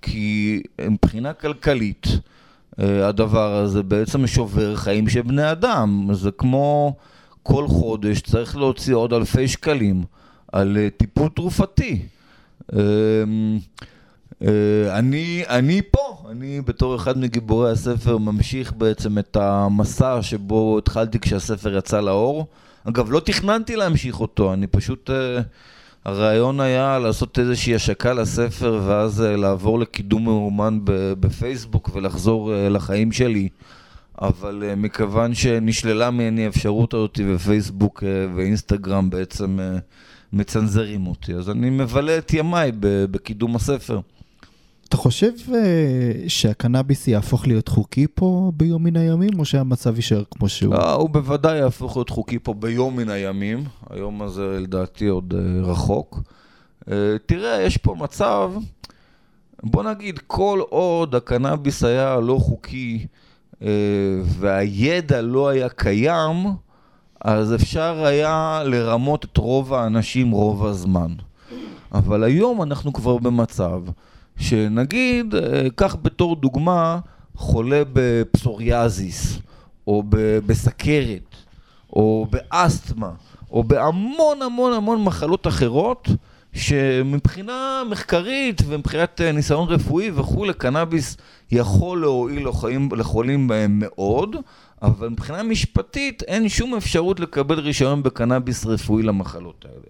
E: כי מבחינה כלכלית, אה, הדבר הזה בעצם שובר חיים של בני אדם. זה כמו כל חודש צריך להוציא עוד אלפי שקלים על אה, טיפול תרופתי. אה, אני, אני פה, אני בתור אחד מגיבורי הספר ממשיך בעצם את המסע שבו התחלתי כשהספר יצא לאור. אגב, לא תכננתי להמשיך אותו, אני פשוט... אה, הרעיון היה לעשות איזושהי השקה לספר ואז אה, לעבור לקידום מאומן בפייסבוק ולחזור לחיים שלי. אבל מכיוון שנשללה ממני האפשרות הזאת ופייסבוק ואינסטגרם בעצם מצנזרים אותי, אז אני מבלה את ימיי בקידום הספר.
C: אתה חושב אה, שהקנאביס יהפוך להיות חוקי פה ביום מן הימים, או שהמצב יישאר כמו שהוא?
E: אה, הוא בוודאי יהפוך להיות חוקי פה ביום מן הימים, היום הזה לדעתי עוד אה, רחוק. אה, תראה, יש פה מצב, בוא נגיד, כל עוד הקנאביס היה לא חוקי אה, והידע לא היה קיים, אז אפשר היה לרמות את רוב האנשים רוב הזמן. אבל היום אנחנו כבר במצב שנגיד, אה, קח בתור דוגמה חולה בפסוריאזיס, או בסכרת, או באסתמה, או בהמון המון המון מחלות אחרות, שמבחינה מחקרית ומבחינת אה, ניסיון רפואי וכולי, קנאביס יכול להועיל לחולים, לחולים בהם מאוד, אבל מבחינה משפטית אין שום אפשרות לקבל רישיון בקנאביס רפואי למחלות האלה.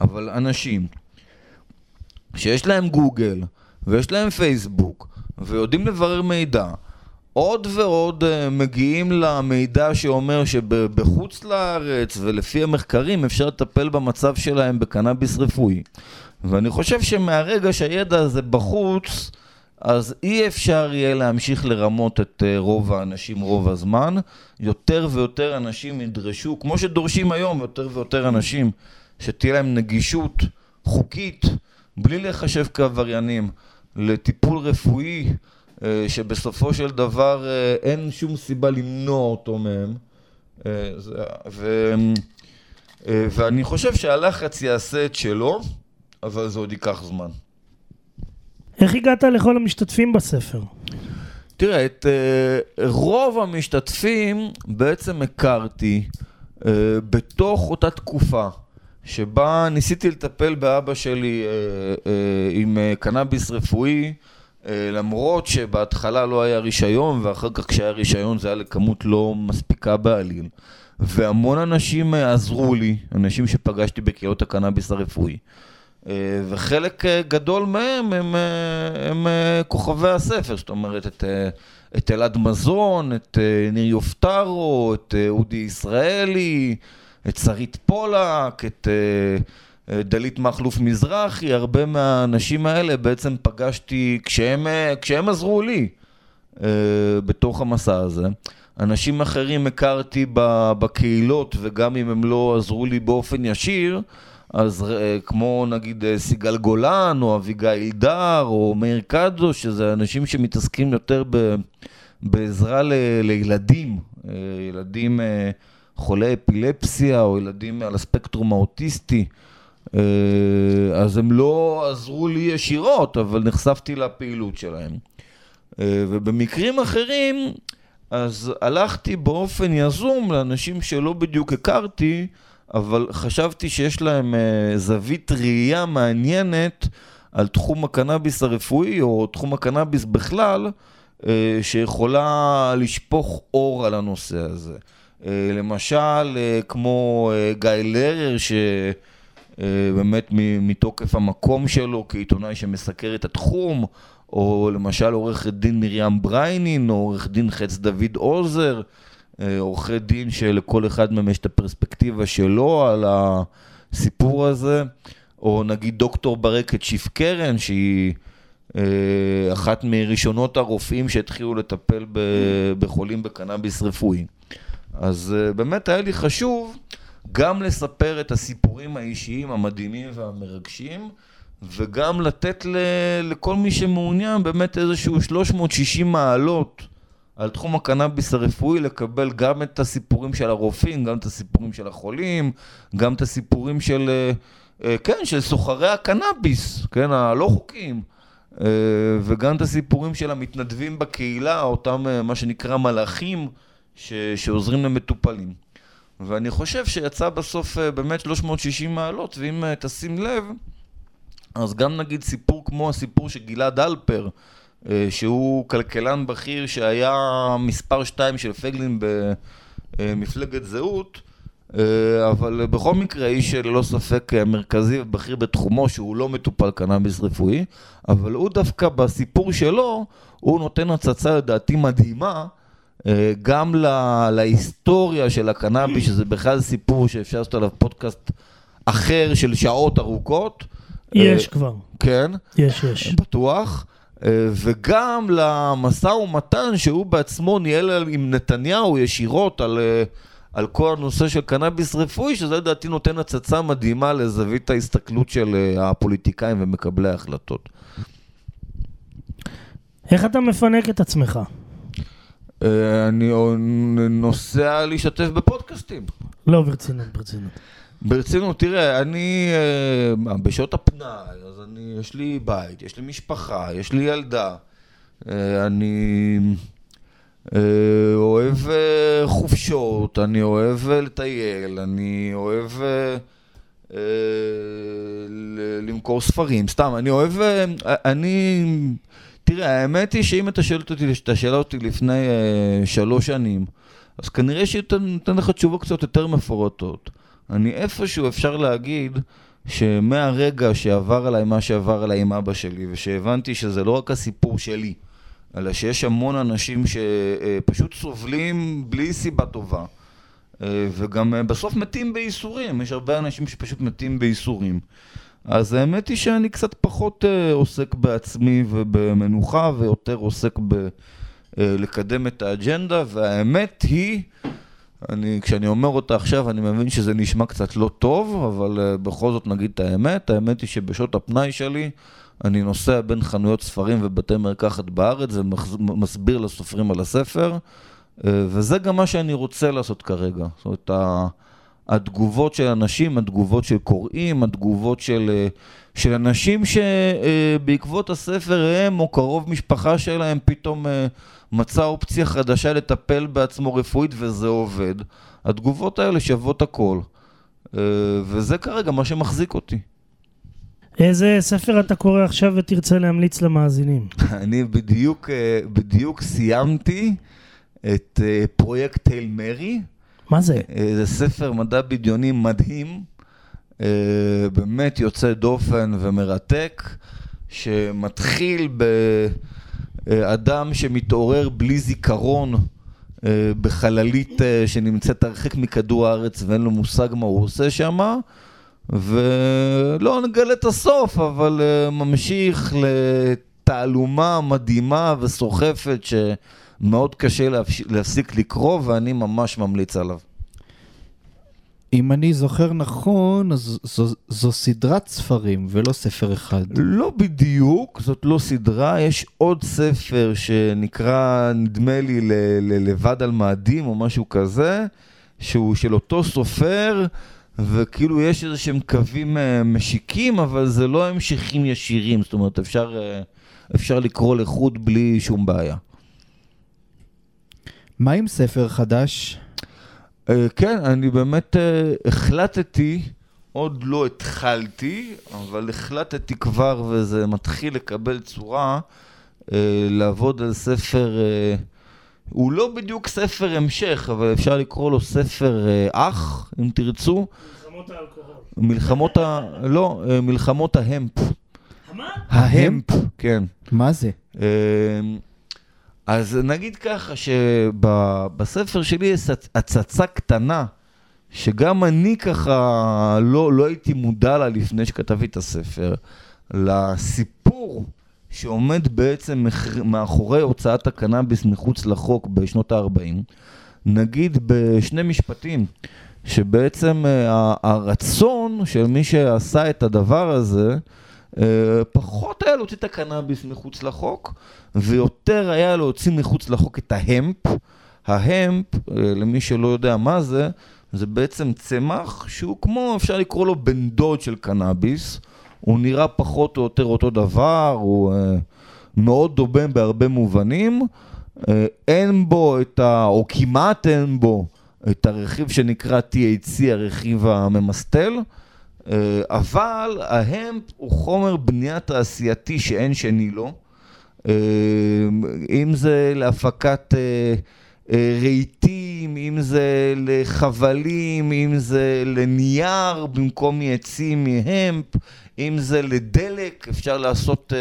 E: אבל אנשים שיש להם גוגל ויש להם פייסבוק ויודעים לברר מידע, עוד ועוד אה, מגיעים למידע שאומר שבחוץ לארץ ולפי המחקרים אפשר לטפל במצב שלהם בקנאביס רפואי. ואני חושב שמהרגע שהידע הזה בחוץ, אז אי אפשר יהיה להמשיך לרמות את אה, רוב האנשים רוב הזמן. יותר ויותר אנשים ידרשו, כמו שדורשים היום יותר ויותר אנשים, שתהיה להם נגישות חוקית, בלי להיחשב כעבריינים, לטיפול רפואי, אה, שבסופו של דבר אה, אין שום סיבה למנוע אותו מהם. אה, ו... ואני חושב שהלחץ יעשה את שלו, אבל זה עוד ייקח זמן.
D: איך הגעת לכל המשתתפים בספר?
E: תראה, את רוב המשתתפים בעצם הכרתי בתוך אותה תקופה שבה ניסיתי לטפל באבא שלי uh, uh, עם uh, קנאביס רפואי, uh, למרות שבהתחלה לא היה רישיון, ואחר כך כשהיה רישיון זה היה לכמות לא מספיקה בעליל. והמון אנשים uh, עזרו לי, אנשים שפגשתי בקהילות הקנאביס הרפואי. אה, וחלק אה, גדול מהם הם, אה, הם אה, כוכבי הספר, זאת אומרת, את, אה, את אלעד מזון, את אה, ניר יופטרו, את אה, אודי ישראלי, את שרית פולק, את אה, אה, דלית מכלוף מזרחי, הרבה מהאנשים האלה בעצם פגשתי כשהם, אה, כשהם עזרו לי בתוך המסע הזה. אנשים אחרים הכרתי בקהילות, וגם אם הם לא עזרו לי באופן ישיר, אז כמו נגיד סיגל גולן, או אביגיל דר, או מאיר קדו, שזה אנשים שמתעסקים יותר ב- בעזרה ל- לילדים, ילדים חולי אפילפסיה, או ילדים על הספקטרום האוטיסטי. אה, אז הם לא עזרו לי ישירות, אבל נחשפתי לפעילות שלהם. אה, ובמקרים אחרים, אז הלכתי באופן יזום לאנשים שלא בדיוק הכרתי, אבל חשבתי שיש להם אה, זווית ראייה מעניינת על תחום הקנאביס הרפואי, או תחום הקנאביס בכלל, שיכולה לשפוך אור על הנושא הזה. אה, למשל, אה, כמו אה, גיא לרר, שבאמת מתוקף המקום שלו כעיתונאי שמסקר את התחום, או למשל עורכת דין מרים בריינין, או עורך דין חץ דוד עוזר, עורכי דין שלכל אחד מהם יש את הפרספקטיבה שלו על הסיפור הזה, או נגיד דוקטור ברקת שיף קרן, שהיא אחת מראשונות הרופאים שהתחילו לטפל בחולים בקנאביס רפואי. אז אה, באמת היה לי חשוב גם לספר את הסיפורים האישיים המדהימים והמרגשים, וגם לתת ל- לכל מי שמעוניין באמת איזשהו 360 מעלות על תחום הקנאביס הרפואי, לקבל גם את הסיפורים של הרופאים, גם את הסיפורים של החולים, גם את הסיפורים של, אה, אה, כן, של סוחרי הקנאביס, כן, הלא חוקיים. וגם את הסיפורים של המתנדבים בקהילה, אותם מה שנקרא מלאכים ש, שעוזרים למטופלים. ואני חושב שיצא בסוף אה, באמת 360 מעלות, ואם אה, תשים לב, אז גם נגיד סיפור כמו הסיפור של גלעד אלפר, אה, שהוא כלכלן בכיר שהיה מספר 2 של פייגלין במפלגת זהות, אבל בכל מקרה איש ללא ספק מרכזי ובכיר בתחומו שהוא לא מטופל קנאביס רפואי, אבל הוא דווקא בסיפור שלו, הוא נותן הצצה לדעתי מדהימה גם לה, להיסטוריה של הקנאביס, שזה בכלל סיפור שאפשר לעשות עליו פודקאסט אחר של שעות ארוכות.
D: יש
E: אה,
D: כבר,
E: כן,
D: יש, יש.
E: בטוח. אה, וגם למשא ומתן שהוא בעצמו ניהל עם נתניהו ישירות על, אה, על כל הנושא של קנאביס רפואי, שזה לדעתי נותן הצצה מדהימה לזווית ההסתכלות של אה, הפוליטיקאים ומקבלי ההחלטות.
D: איך אתה מפנק את עצמך?
E: אה, אני נוסע להשתתף בפודקאסטים.
D: לא, ברצינות, ברצינות.
E: ברצינות, תראה, אני אה, בשעות הפנאי, אז אני, יש לי בית, יש לי משפחה, יש לי ילדה. אה, אני אוהב חופשות, אני אוהב לטייל, אני אוהב למכור ספרים, סתם, אני אוהב, אני... תראה, האמת היא שאם אתה שואל אותי את השאלה אותי לפני אה, שלוש שנים, אז כנראה שניתן לך תשובות קצת יותר מפורטות. אני איפשהו אפשר להגיד שמהרגע שעבר עליי מה שעבר עליי עם אבא שלי, ושהבנתי שזה לא רק הסיפור שלי, אלא שיש המון אנשים שפשוט סובלים בלי סיבה טובה, אה, וגם אה, בסוף מתים בייסורים, יש הרבה אנשים שפשוט מתים בייסורים. אז האמת היא שאני קצת פחות אה, עוסק בעצמי ובמנוחה, ויותר עוסק ב... אה, לקדם את האג'נדה, והאמת היא, אני, כשאני אומר אותה עכשיו, אני מבין שזה נשמע קצת לא טוב, אבל uh, בכל זאת נגיד את האמת. האמת היא שבשעות הפנאי שלי, אני נוסע בין חנויות ספרים ובתי מרקחת בארץ ומסביר לסופרים על הספר, uh, וזה גם מה שאני רוצה לעשות כרגע. זאת אומרת, התגובות של אנשים, התגובות של קוראים, התגובות של, אה, של אנשים שבעקבות הספר הם או קרוב משפחה שלהם פתאום אה, מצא אופציה חדשה לטפל בעצמו רפואית וזה עובד. התגובות האלה שוות הכל. אה, וזה כרגע מה שמחזיק אותי.
D: איזה ספר אתה קורא עכשיו ותרצה להמליץ למאזינים?
E: אני בדיוק, אה, בדיוק סיימתי את אה, פרויקט טייל מרי.
D: מה זה?
E: אה, זה ספר מדע בדיוני מדהים, אה, באמת יוצא דופן ומרתק, שמתחיל באדם שמתעורר בלי זיכרון אה, בחללית אה, שנמצאת הרחק מכדור הארץ ואין לו מושג מה הוא עושה שם, ולא נגלה את הסוף, אבל אה, ממשיך לתעלומה מדהימה וסוחפת שמאוד קשה להפסיק לקרוא ואני ממש ממליץ עליו.
C: אם אני זוכר נכון, אז זו, זו סדרת ספרים ולא ספר אחד.
E: לא בדיוק, זאת לא סדרה, יש עוד ספר שנקרא, נדמה לי, ל- ל- לבד על מאדים או משהו כזה, שהוא של אותו סופר, וכאילו יש איזה שהם קווים אה, משיקים, אבל זה לא המשכים ישירים, זאת אומרת, אפשר, אה, אפשר לקרוא לחוד בלי שום בעיה.
C: מה עם ספר חדש?
E: אה, כן, אני באמת אה, החלטתי, עוד לא התחלתי, אבל החלטתי כבר וזה מתחיל לקבל צורה, אה, לעבוד על ספר, הוא לא בדיוק ספר המשך, אבל אפשר לקרוא לו ספר אח, אם תרצו.
D: מלחמות האלכוהול.
E: מלחמות ה... לא, מלחמות ההמפ.
D: מה?
E: ההמפ, כן.
C: מה זה?
E: אז נגיד ככה שבספר שלי יש הצ- הצצה קטנה, שגם אני ככה לא, לא הייתי מודע לה לפני שכתבתי את הספר, לסיפור שעומד בעצם מאחורי הוצאת הקנאביס מחוץ לחוק בשנות ה-40, נגיד בשני משפטים, שבעצם אה, הרצון של מי שעשה את הדבר הזה, פחות היה להוציא את הקנאביס מחוץ לחוק, ויותר היה להוציא מחוץ לחוק את ההמפ. ההמפ, אה, למי שלא יודע מה זה, זה בעצם צמח שהוא כמו, אפשר לקרוא לו בן דוד של קנאביס. הוא נראה פחות או יותר אותו דבר, הוא אה, מאוד דומה בהרבה מובנים. אה, אין בו את ה... או כמעט אין בו את הרכיב שנקרא THC, הרכיב הממסטל. אה, אבל ההמפ הוא חומר בנייה תעשייתי שאין שני לו. אה, אם זה להפקת אה, רהיטים, אם זה לחבלים, אם זה לנייר במקום מעצים מהמפ, אם זה לדלק, אפשר לעשות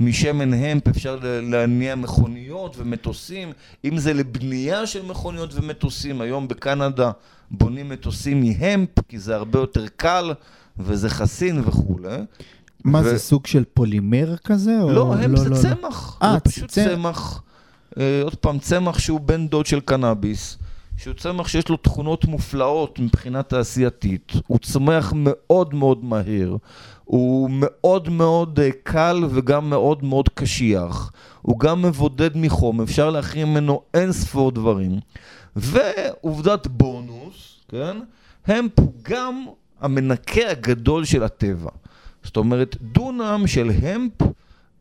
E: משמן המפ, אפשר להניע מכוניות ומטוסים, אם זה לבנייה של מכוניות ומטוסים, היום בקנדה בונים מטוסים מהמפ, כי זה הרבה יותר קל וזה חסין וכולי.
C: מה
E: ו-
C: זה, סוג של פולימר כזה? או-
E: לא, הם זה
C: לא.
E: צמח.
C: אה,
E: זה פשוט
C: צמח.
E: צמח. אה, עוד פעם, צמח שהוא בן דוד של קנאביס. שהוא צמח שיש לו תכונות מופלאות מבחינה תעשייתית. הוא צומח מאוד מאוד מהיר. הוא מאוד מאוד אה, קל וגם מאוד מאוד קשיח. הוא גם מבודד מחום, אפשר להכין ממנו אין ספור דברים. ועובדת בונוס, כן? הוא גם המנקה הגדול של הטבע. זאת אומרת, דונם של המפ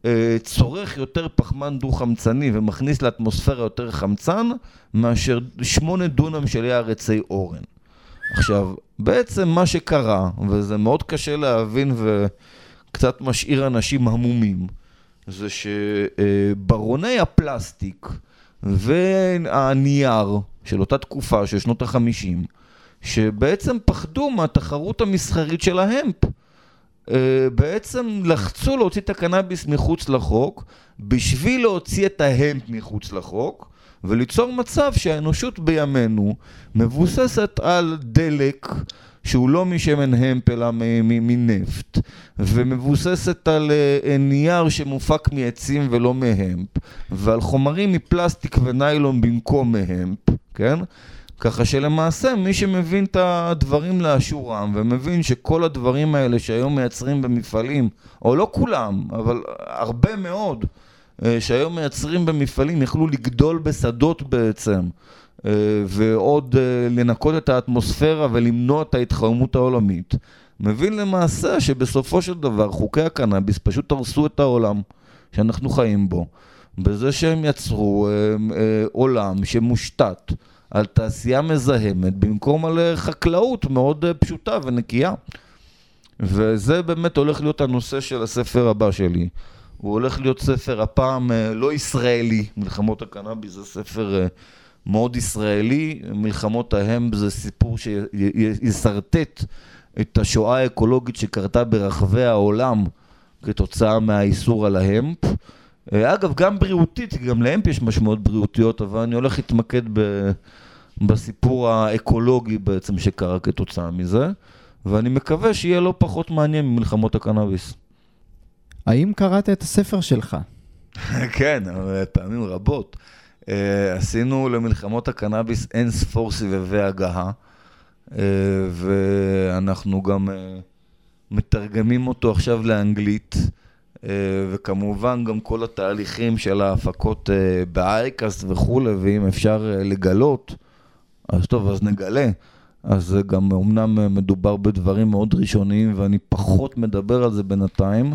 E: אה, צורך יותר פחמן דו-חמצני ומכניס לאטמוספירה יותר חמצן מאשר שמונה דונם של יער עצי אורן. עכשיו, בעצם מה שקרה, וזה מאוד קשה להבין וקצת משאיר אנשים המומים, זה שברוני הפלסטיק והנייר של אותה תקופה, של שנות החמישים, שבעצם פחדו מהתחרות המסחרית של ההמפ. אה, בעצם לחצו להוציא את הקנאביס מחוץ לחוק, בשביל להוציא את ההמפ מחוץ לחוק, וליצור מצב שהאנושות בימינו מבוססת על דלק שהוא לא משמן המפ אלא מנפט, ומבוססת על אה, נייר שמופק מעצים ולא מהמפ, ועל חומרים מפלסטיק וניילון במקום מהמפ, כן? ככה שלמעשה מי שמבין את הדברים לאשורם ומבין שכל הדברים האלה שהיום מייצרים במפעלים, או לא כולם, אבל הרבה מאוד, אה, שהיום מייצרים במפעלים יכלו לגדול בשדות בעצם, אה, ועוד אה, לנקות את האטמוספירה ולמנוע את ההתחממות העולמית, מבין למעשה שבסופו של דבר חוקי הקנאביס פשוט הרסו את העולם שאנחנו חיים בו, בזה שהם יצרו עולם שמושתת על תעשייה מזהמת במקום על אה, חקלאות מאוד אה, פשוטה ונקייה. וזה באמת הולך להיות הנושא של הספר הבא שלי. הוא הולך להיות ספר הפעם אה, לא ישראלי, מלחמות הקנאביס זה ספר מאוד ישראלי, מלחמות ההמפ זה סיפור שישרטט את השואה האקולוגית שקרתה ברחבי העולם כתוצאה מהאיסור על ההמפ. אגב, גם בריאותית, גם להמפ יש משמעות בריאותיות, אבל אני הולך להתמקד ב... בסיפור האקולוגי בעצם שקרה כתוצאה מזה, ואני מקווה שיהיה לא פחות מעניין ממלחמות הקנאביס.
C: האם קראת את הספר שלך?
E: כן, פעמים רבות. Uh, עשינו למלחמות הקנאביס אין ספור סבבי הגהה, uh, ואנחנו גם uh, מתרגמים אותו עכשיו לאנגלית, וכמובן גם כל התהליכים של ההפקות uh, באייקאסט וכולי, ואם אפשר uh, לגלות, אז טוב, אז נגלה. אז גם אמנם מדובר בדברים מאוד ראשוניים ואני פחות מדבר על זה בינתיים,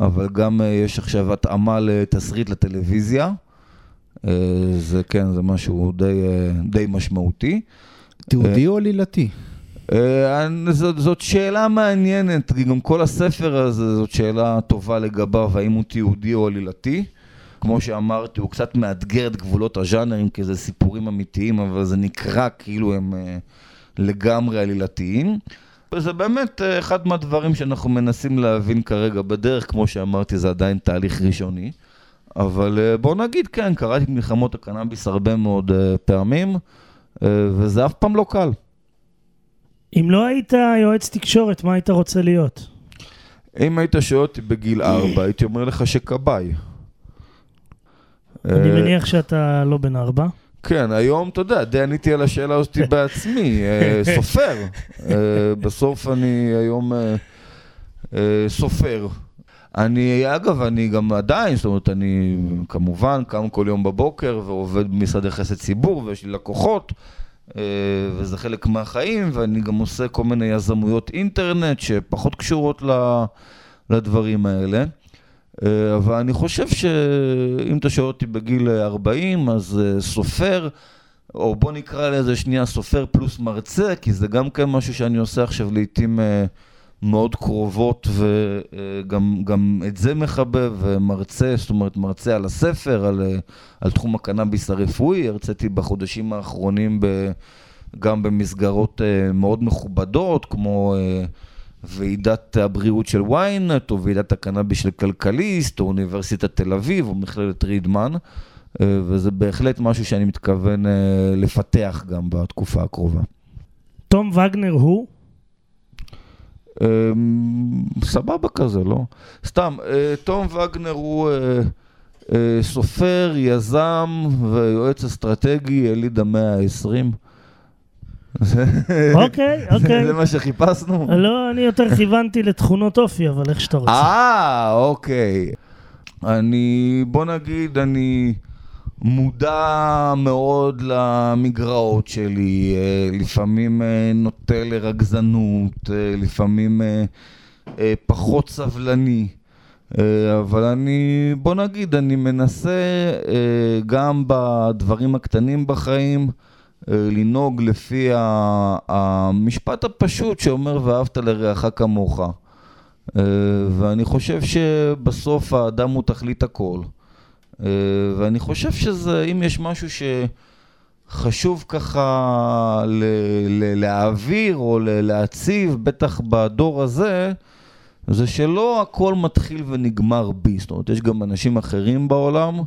E: אבל גם אה, יש עכשיו התאמה לתסריט לטלוויזיה. אה, זה כן, זה משהו די, אה, די משמעותי.
C: תיעודי או עלילתי?
E: זאת, זאת שאלה מעניינת, גם כל הספר הזה זאת שאלה טובה לגביו, האם הוא תיעודי או עלילתי. כמו שאמרתי, הוא קצת מאתגר את גבולות הז'אנרים, כי זה סיפורים אמיתיים, אבל זה נקרא כאילו הם לגמרי עלילתיים. וזה באמת אה, אחד מהדברים שאנחנו מנסים להבין כרגע בדרך, כמו שאמרתי, זה עדיין תהליך ראשוני. אבל אה, בוא נגיד, כן, קראתי את מלחמות הקנאביס הרבה מאוד אה, פעמים, וזה אף פעם לא קל.
D: אם לא היית יועץ תקשורת, מה היית רוצה להיות?
E: אם היית שואל אותי בגיל ארבע, הייתי אומר לך שכבאי.
D: אני מניח שאתה לא בן ארבע.
E: כן, היום, אתה יודע, די עניתי על השאלה הזאת בעצמי, אה, סופר. אה, בסוף אני היום אה, סופר. אני, אגב, אני גם עדיין, זאת אומרת, אני כמובן קם כל יום בבוקר ועובד במשרד יחסי ציבור ויש לי לקוחות, וזה חלק מהחיים, ואני גם עושה כל מיני יזמויות אינטרנט שפחות קשורות לדברים האלה. אה, אבל אני חושב שאם אתה שואל אותי בגיל 40, אז אה, סופר, או בוא נקרא לזה שנייה סופר פלוס מרצה, כי זה גם כן משהו שאני עושה עכשיו לעיתים אה, מאוד קרובות, וגם את זה מחבב, ומרצה, זאת אומרת מרצה על הספר, על, על תחום הקנאביס הרפואי, הרציתי בחודשים האחרונים ב, גם במסגרות מאוד מכובדות, כמו... ועידת הבריאות של ynet, או ועידת הקנאביס של כלכליסט, או אוניברסיטת תל אביב, או מכללת רידמן, אה, וזה בהחלט משהו שאני מתכוון אה, לפתח גם בתקופה הקרובה.
D: תום וגנר הוא?
E: אמ, סבבה כזה, לא? סתם, אה, תום וגנר הוא סופר, יזם ויועץ אסטרטגי, יליד המאה ה-20.
D: אוקיי, אוקיי.
E: זה מה שחיפשנו?
D: לא, אני יותר כיוונתי לתכונות אופי, אבל איך שאתה רוצה.
E: אה, אוקיי. אני, בוא נגיד, אני מודע מאוד למגרעות שלי, אה, לפעמים אה, נוטה לרגזנות, אה, לפעמים פחות סבלני. אבל אני, בוא נגיד, אני מנסה גם בדברים הקטנים בחיים, לנהוג לפי המשפט הפשוט שאומר ואהבת לרעך כמוך. ואני חושב שבסוף האדם הוא תכלית הכל. אה, ואני חושב שזה, אם יש משהו שחשוב ככה להעביר או להציב, בטח בדור הזה, זה שלא הכל מתחיל ונגמר בי. זאת אומרת, יש גם אנשים אחרים בעולם.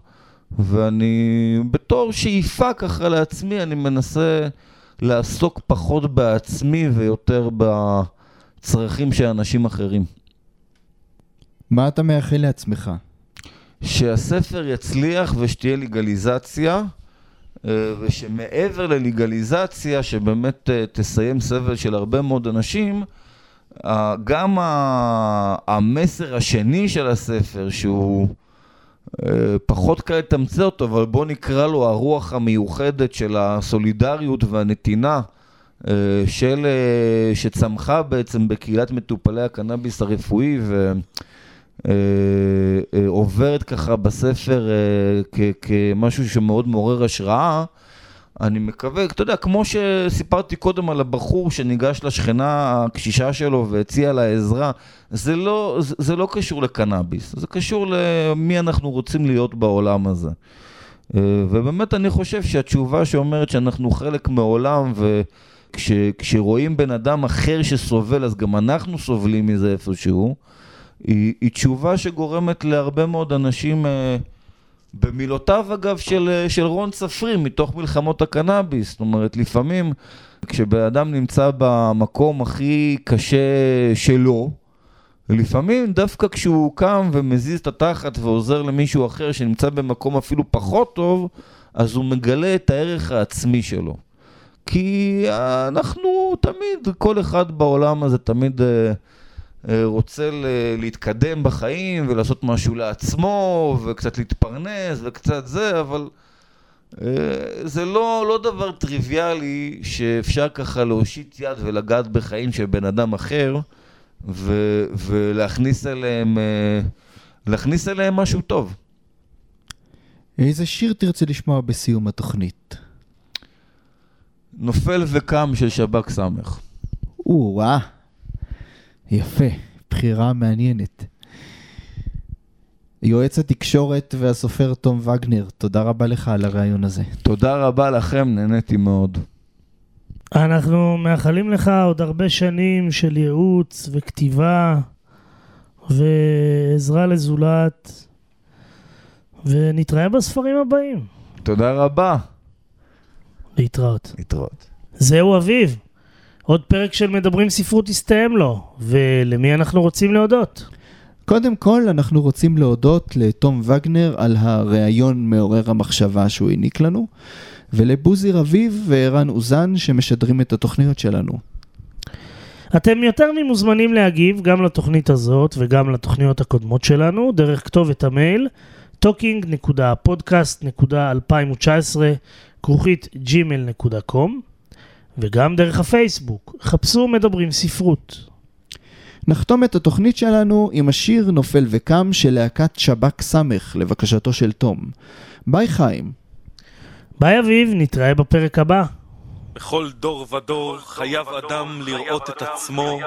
E: ואני בתור שאיפה ככה לעצמי, אני מנסה לעסוק פחות בעצמי ויותר בצרכים של אנשים אחרים.
C: מה אתה מאחל לעצמך?
E: שהספר יצליח ושתהיה לגליזציה, אה, ושמעבר ללגליזציה, שבאמת אה, תסיים סבל של הרבה מאוד אנשים, גם המסר השני של הספר, שהוא... אה, פחות קל לתמצא אותו, אבל בוא נקרא לו הרוח המיוחדת של הסולידריות והנתינה של, שצמחה בעצם בקהילת מטופלי הקנאביס הרפואי ועוברת ככה בספר כמשהו שמאוד מעורר השראה. אני מקווה, אתה יודע, כמו שסיפרתי קודם על הבחור שניגש לשכנה הקשישה שלו והציע לה עזרה, זה לא, זה, זה לא קשור לקנאביס, זה קשור למי אנחנו רוצים להיות בעולם הזה. אה, ובאמת אני חושב שהתשובה שאומרת שאנחנו חלק מעולם כש, כשרואים בן אדם אחר שסובל, אז גם אנחנו סובלים מזה איפשהו, היא, היא תשובה שגורמת להרבה מאוד אנשים, אה, במילותיו אגב של, אה, של רון צפרי, מתוך מלחמות הקנאביס. זאת אומרת, לפעמים כשבן אדם נמצא במקום הכי קשה שלו, לפעמים דווקא כשהוא קם ומזיז את התחת ועוזר למישהו אחר שנמצא במקום אפילו פחות טוב, אז הוא מגלה את הערך העצמי שלו. כי אנחנו תמיד, כל אחד בעולם הזה תמיד אה, אה, רוצה להתקדם בחיים ולעשות משהו לעצמו וקצת להתפרנס וקצת זה, אבל אה, זה לא, לא דבר טריוויאלי שאפשר ככה להושיט יד ולגעת בחיים של בן אדם אחר ו, ולהכניס אליהם, להכניס אליהם משהו טוב.
C: איזה שיר תרצה לשמוע בסיום התוכנית?
E: נופל וקם של שב"כ סמך.
C: או-אה, יפה, בחירה מעניינת. יועץ התקשורת והסופר תום וגנר, תודה רבה לך על הרעיון הזה.
E: תודה רבה לכם, נהניתי מאוד.
D: אנחנו מאחלים לך עוד הרבה שנים של ייעוץ וכתיבה ועזרה לזולת, ונתראה בספרים הבאים.
E: תודה רבה.
D: להתראות.
E: להתראות.
D: זהו אביב. עוד פרק של מדברים ספרות הסתיים לו, ולמי אנחנו רוצים להודות?
C: קודם כל, אנחנו רוצים להודות לתום וגנר על הריאיון מעורר המחשבה שהוא העניק לנו, ולבוזי רביב וערן אוזן שמשדרים את התוכניות שלנו.
D: אתם יותר ממוזמנים להגיב גם לתוכנית הזאת וגם לתוכניות הקודמות שלנו, דרך כתובת המייל talking.podcast.2019 כרוכית gmail.com וגם דרך הפייסבוק, חפשו מדברים ספרות.
C: נחתום את התוכנית שלנו עם השיר נופל וקם של להקת שב"כ סמך לבקשתו של תום. ביי חיים.
D: ביי אביב, נתראה בפרק הבא.
F: בכל דור ודור חייב אדם לראות את עצמו,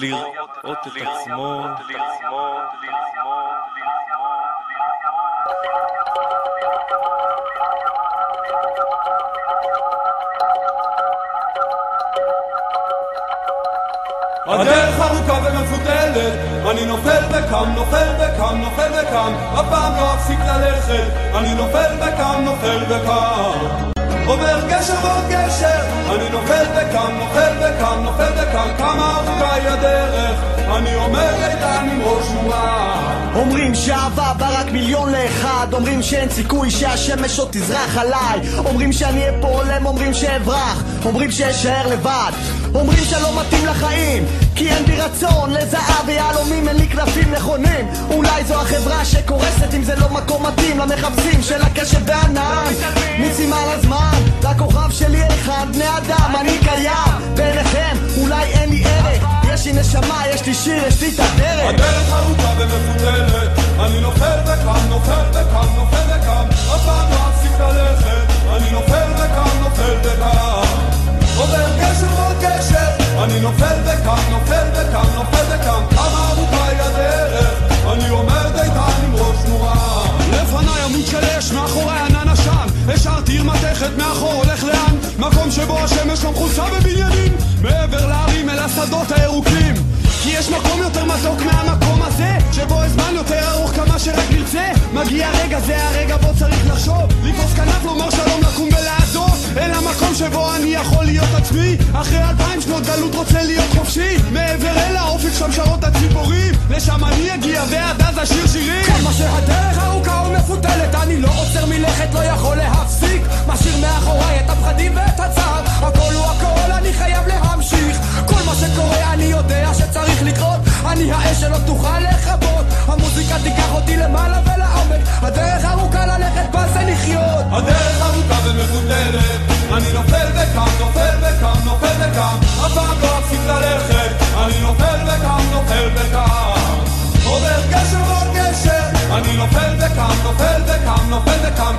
F: לראות את עצמו.
G: הדרך ארוכה ומפותלת, אני נופל וקם, נופל וקם, נופל וקם, אף פעם לא אפסיק ללכת, אני נופל וקם, נופל וקם. עובר גשר ועוד גשר, אני נופל וקם, נופל וקם, נופל וקם, כמה ארוכה היא הדרך, אני עומד איתן עם ראש מורם.
H: אומרים שאהבה בא רק מיליון לאחד אומרים שאין סיכוי שהשמש עוד תזרח עליי אומרים שאני אהיה פה הולם, אומרים שאברח אומרים שאשאר לבד אומרים שלא מתאים לחיים כי אין בי רצון לזהב ויהלומים אין לי כנפים נכונים. אולי זו החברה שקורסת אם זה לא מקום מתאים למחפשים של הקשב והענן. מיצים על הזמן לכוכב שלי אחד בני אדם אני קיים. בעיניכם אולי אין לי ערך יש לי נשמה, יש לי שיר, יש לי את הדרך.
G: הדרך ארוכה ומפותלת, אני נופל וקם, נופל וקם, נופל וקם, אף פעם לא אפסיק ללכת, אני נופל וקם, נופל וקם. עובר גשר ועוד גשר, אני נופל וקם, נופל וקם, נופל וקם, כמה ארוכה הדרך, אני עומד איתן עם ראש מורם.
I: לפניי עמוד של אש, מאחורי ענן עשן, השארתי עיר מתכת מאחור הולך לאן? מקום שבו השמש לא מחולצה בבניינים, מעבר להרים אל השדות הירוקים. כי יש מקום יותר מתוק מהמקום הזה שבו הזמן יותר ארוך כמה שרק נרצה. מגיע רגע, זה הרגע בו צריך לחשוב. לתפוס כנף, לומר שלום, לקום ולעזוב אל המקום שבו אני יכול להיות עצמי. אחרי אלפיים שנות גלות רוצה להיות חופשי. מעבר אל האופק שם שרות הציפורים. לשם אני אגיע ועד אז אשיר שירים.
H: כמה שהדרך ארוכה ומפותלת אני לא עוצר מלכת, לא יכול להפסיק. משאיר מאחוריי את הפחדים ואת הצער. הכל הוא הכל, אני חייב להמשיך. כל מה שקורה אני יודע שצריך לקרות אני האש שלא תוכל לכבות המוזיקה תיקח אותי למעלה ולעומק. הדרך ארוכה ללכת בה זה לחיות
G: הדרך ארוכה ומפותלת, אני נופל וקם, נופל וקם, נופל וקם, אף פעם לא אפסיק ללכת, אני נופל וקם, נופל וקם. עובר גשר ועוד גשר, אני נופל וקם, נופל וקם, נופל וקם,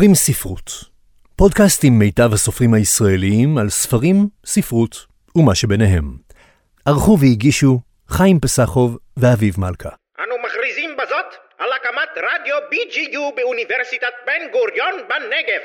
B: מדברים ספרות. פודקאסט עם מיטב הסופרים הישראליים על ספרים, ספרות ומה שביניהם. ערכו והגישו חיים פסחוב ואביב מלכה.
A: אנו מכריזים בזאת על הקמת רדיו BGU באוניברסיטת בן גוריון בנגב.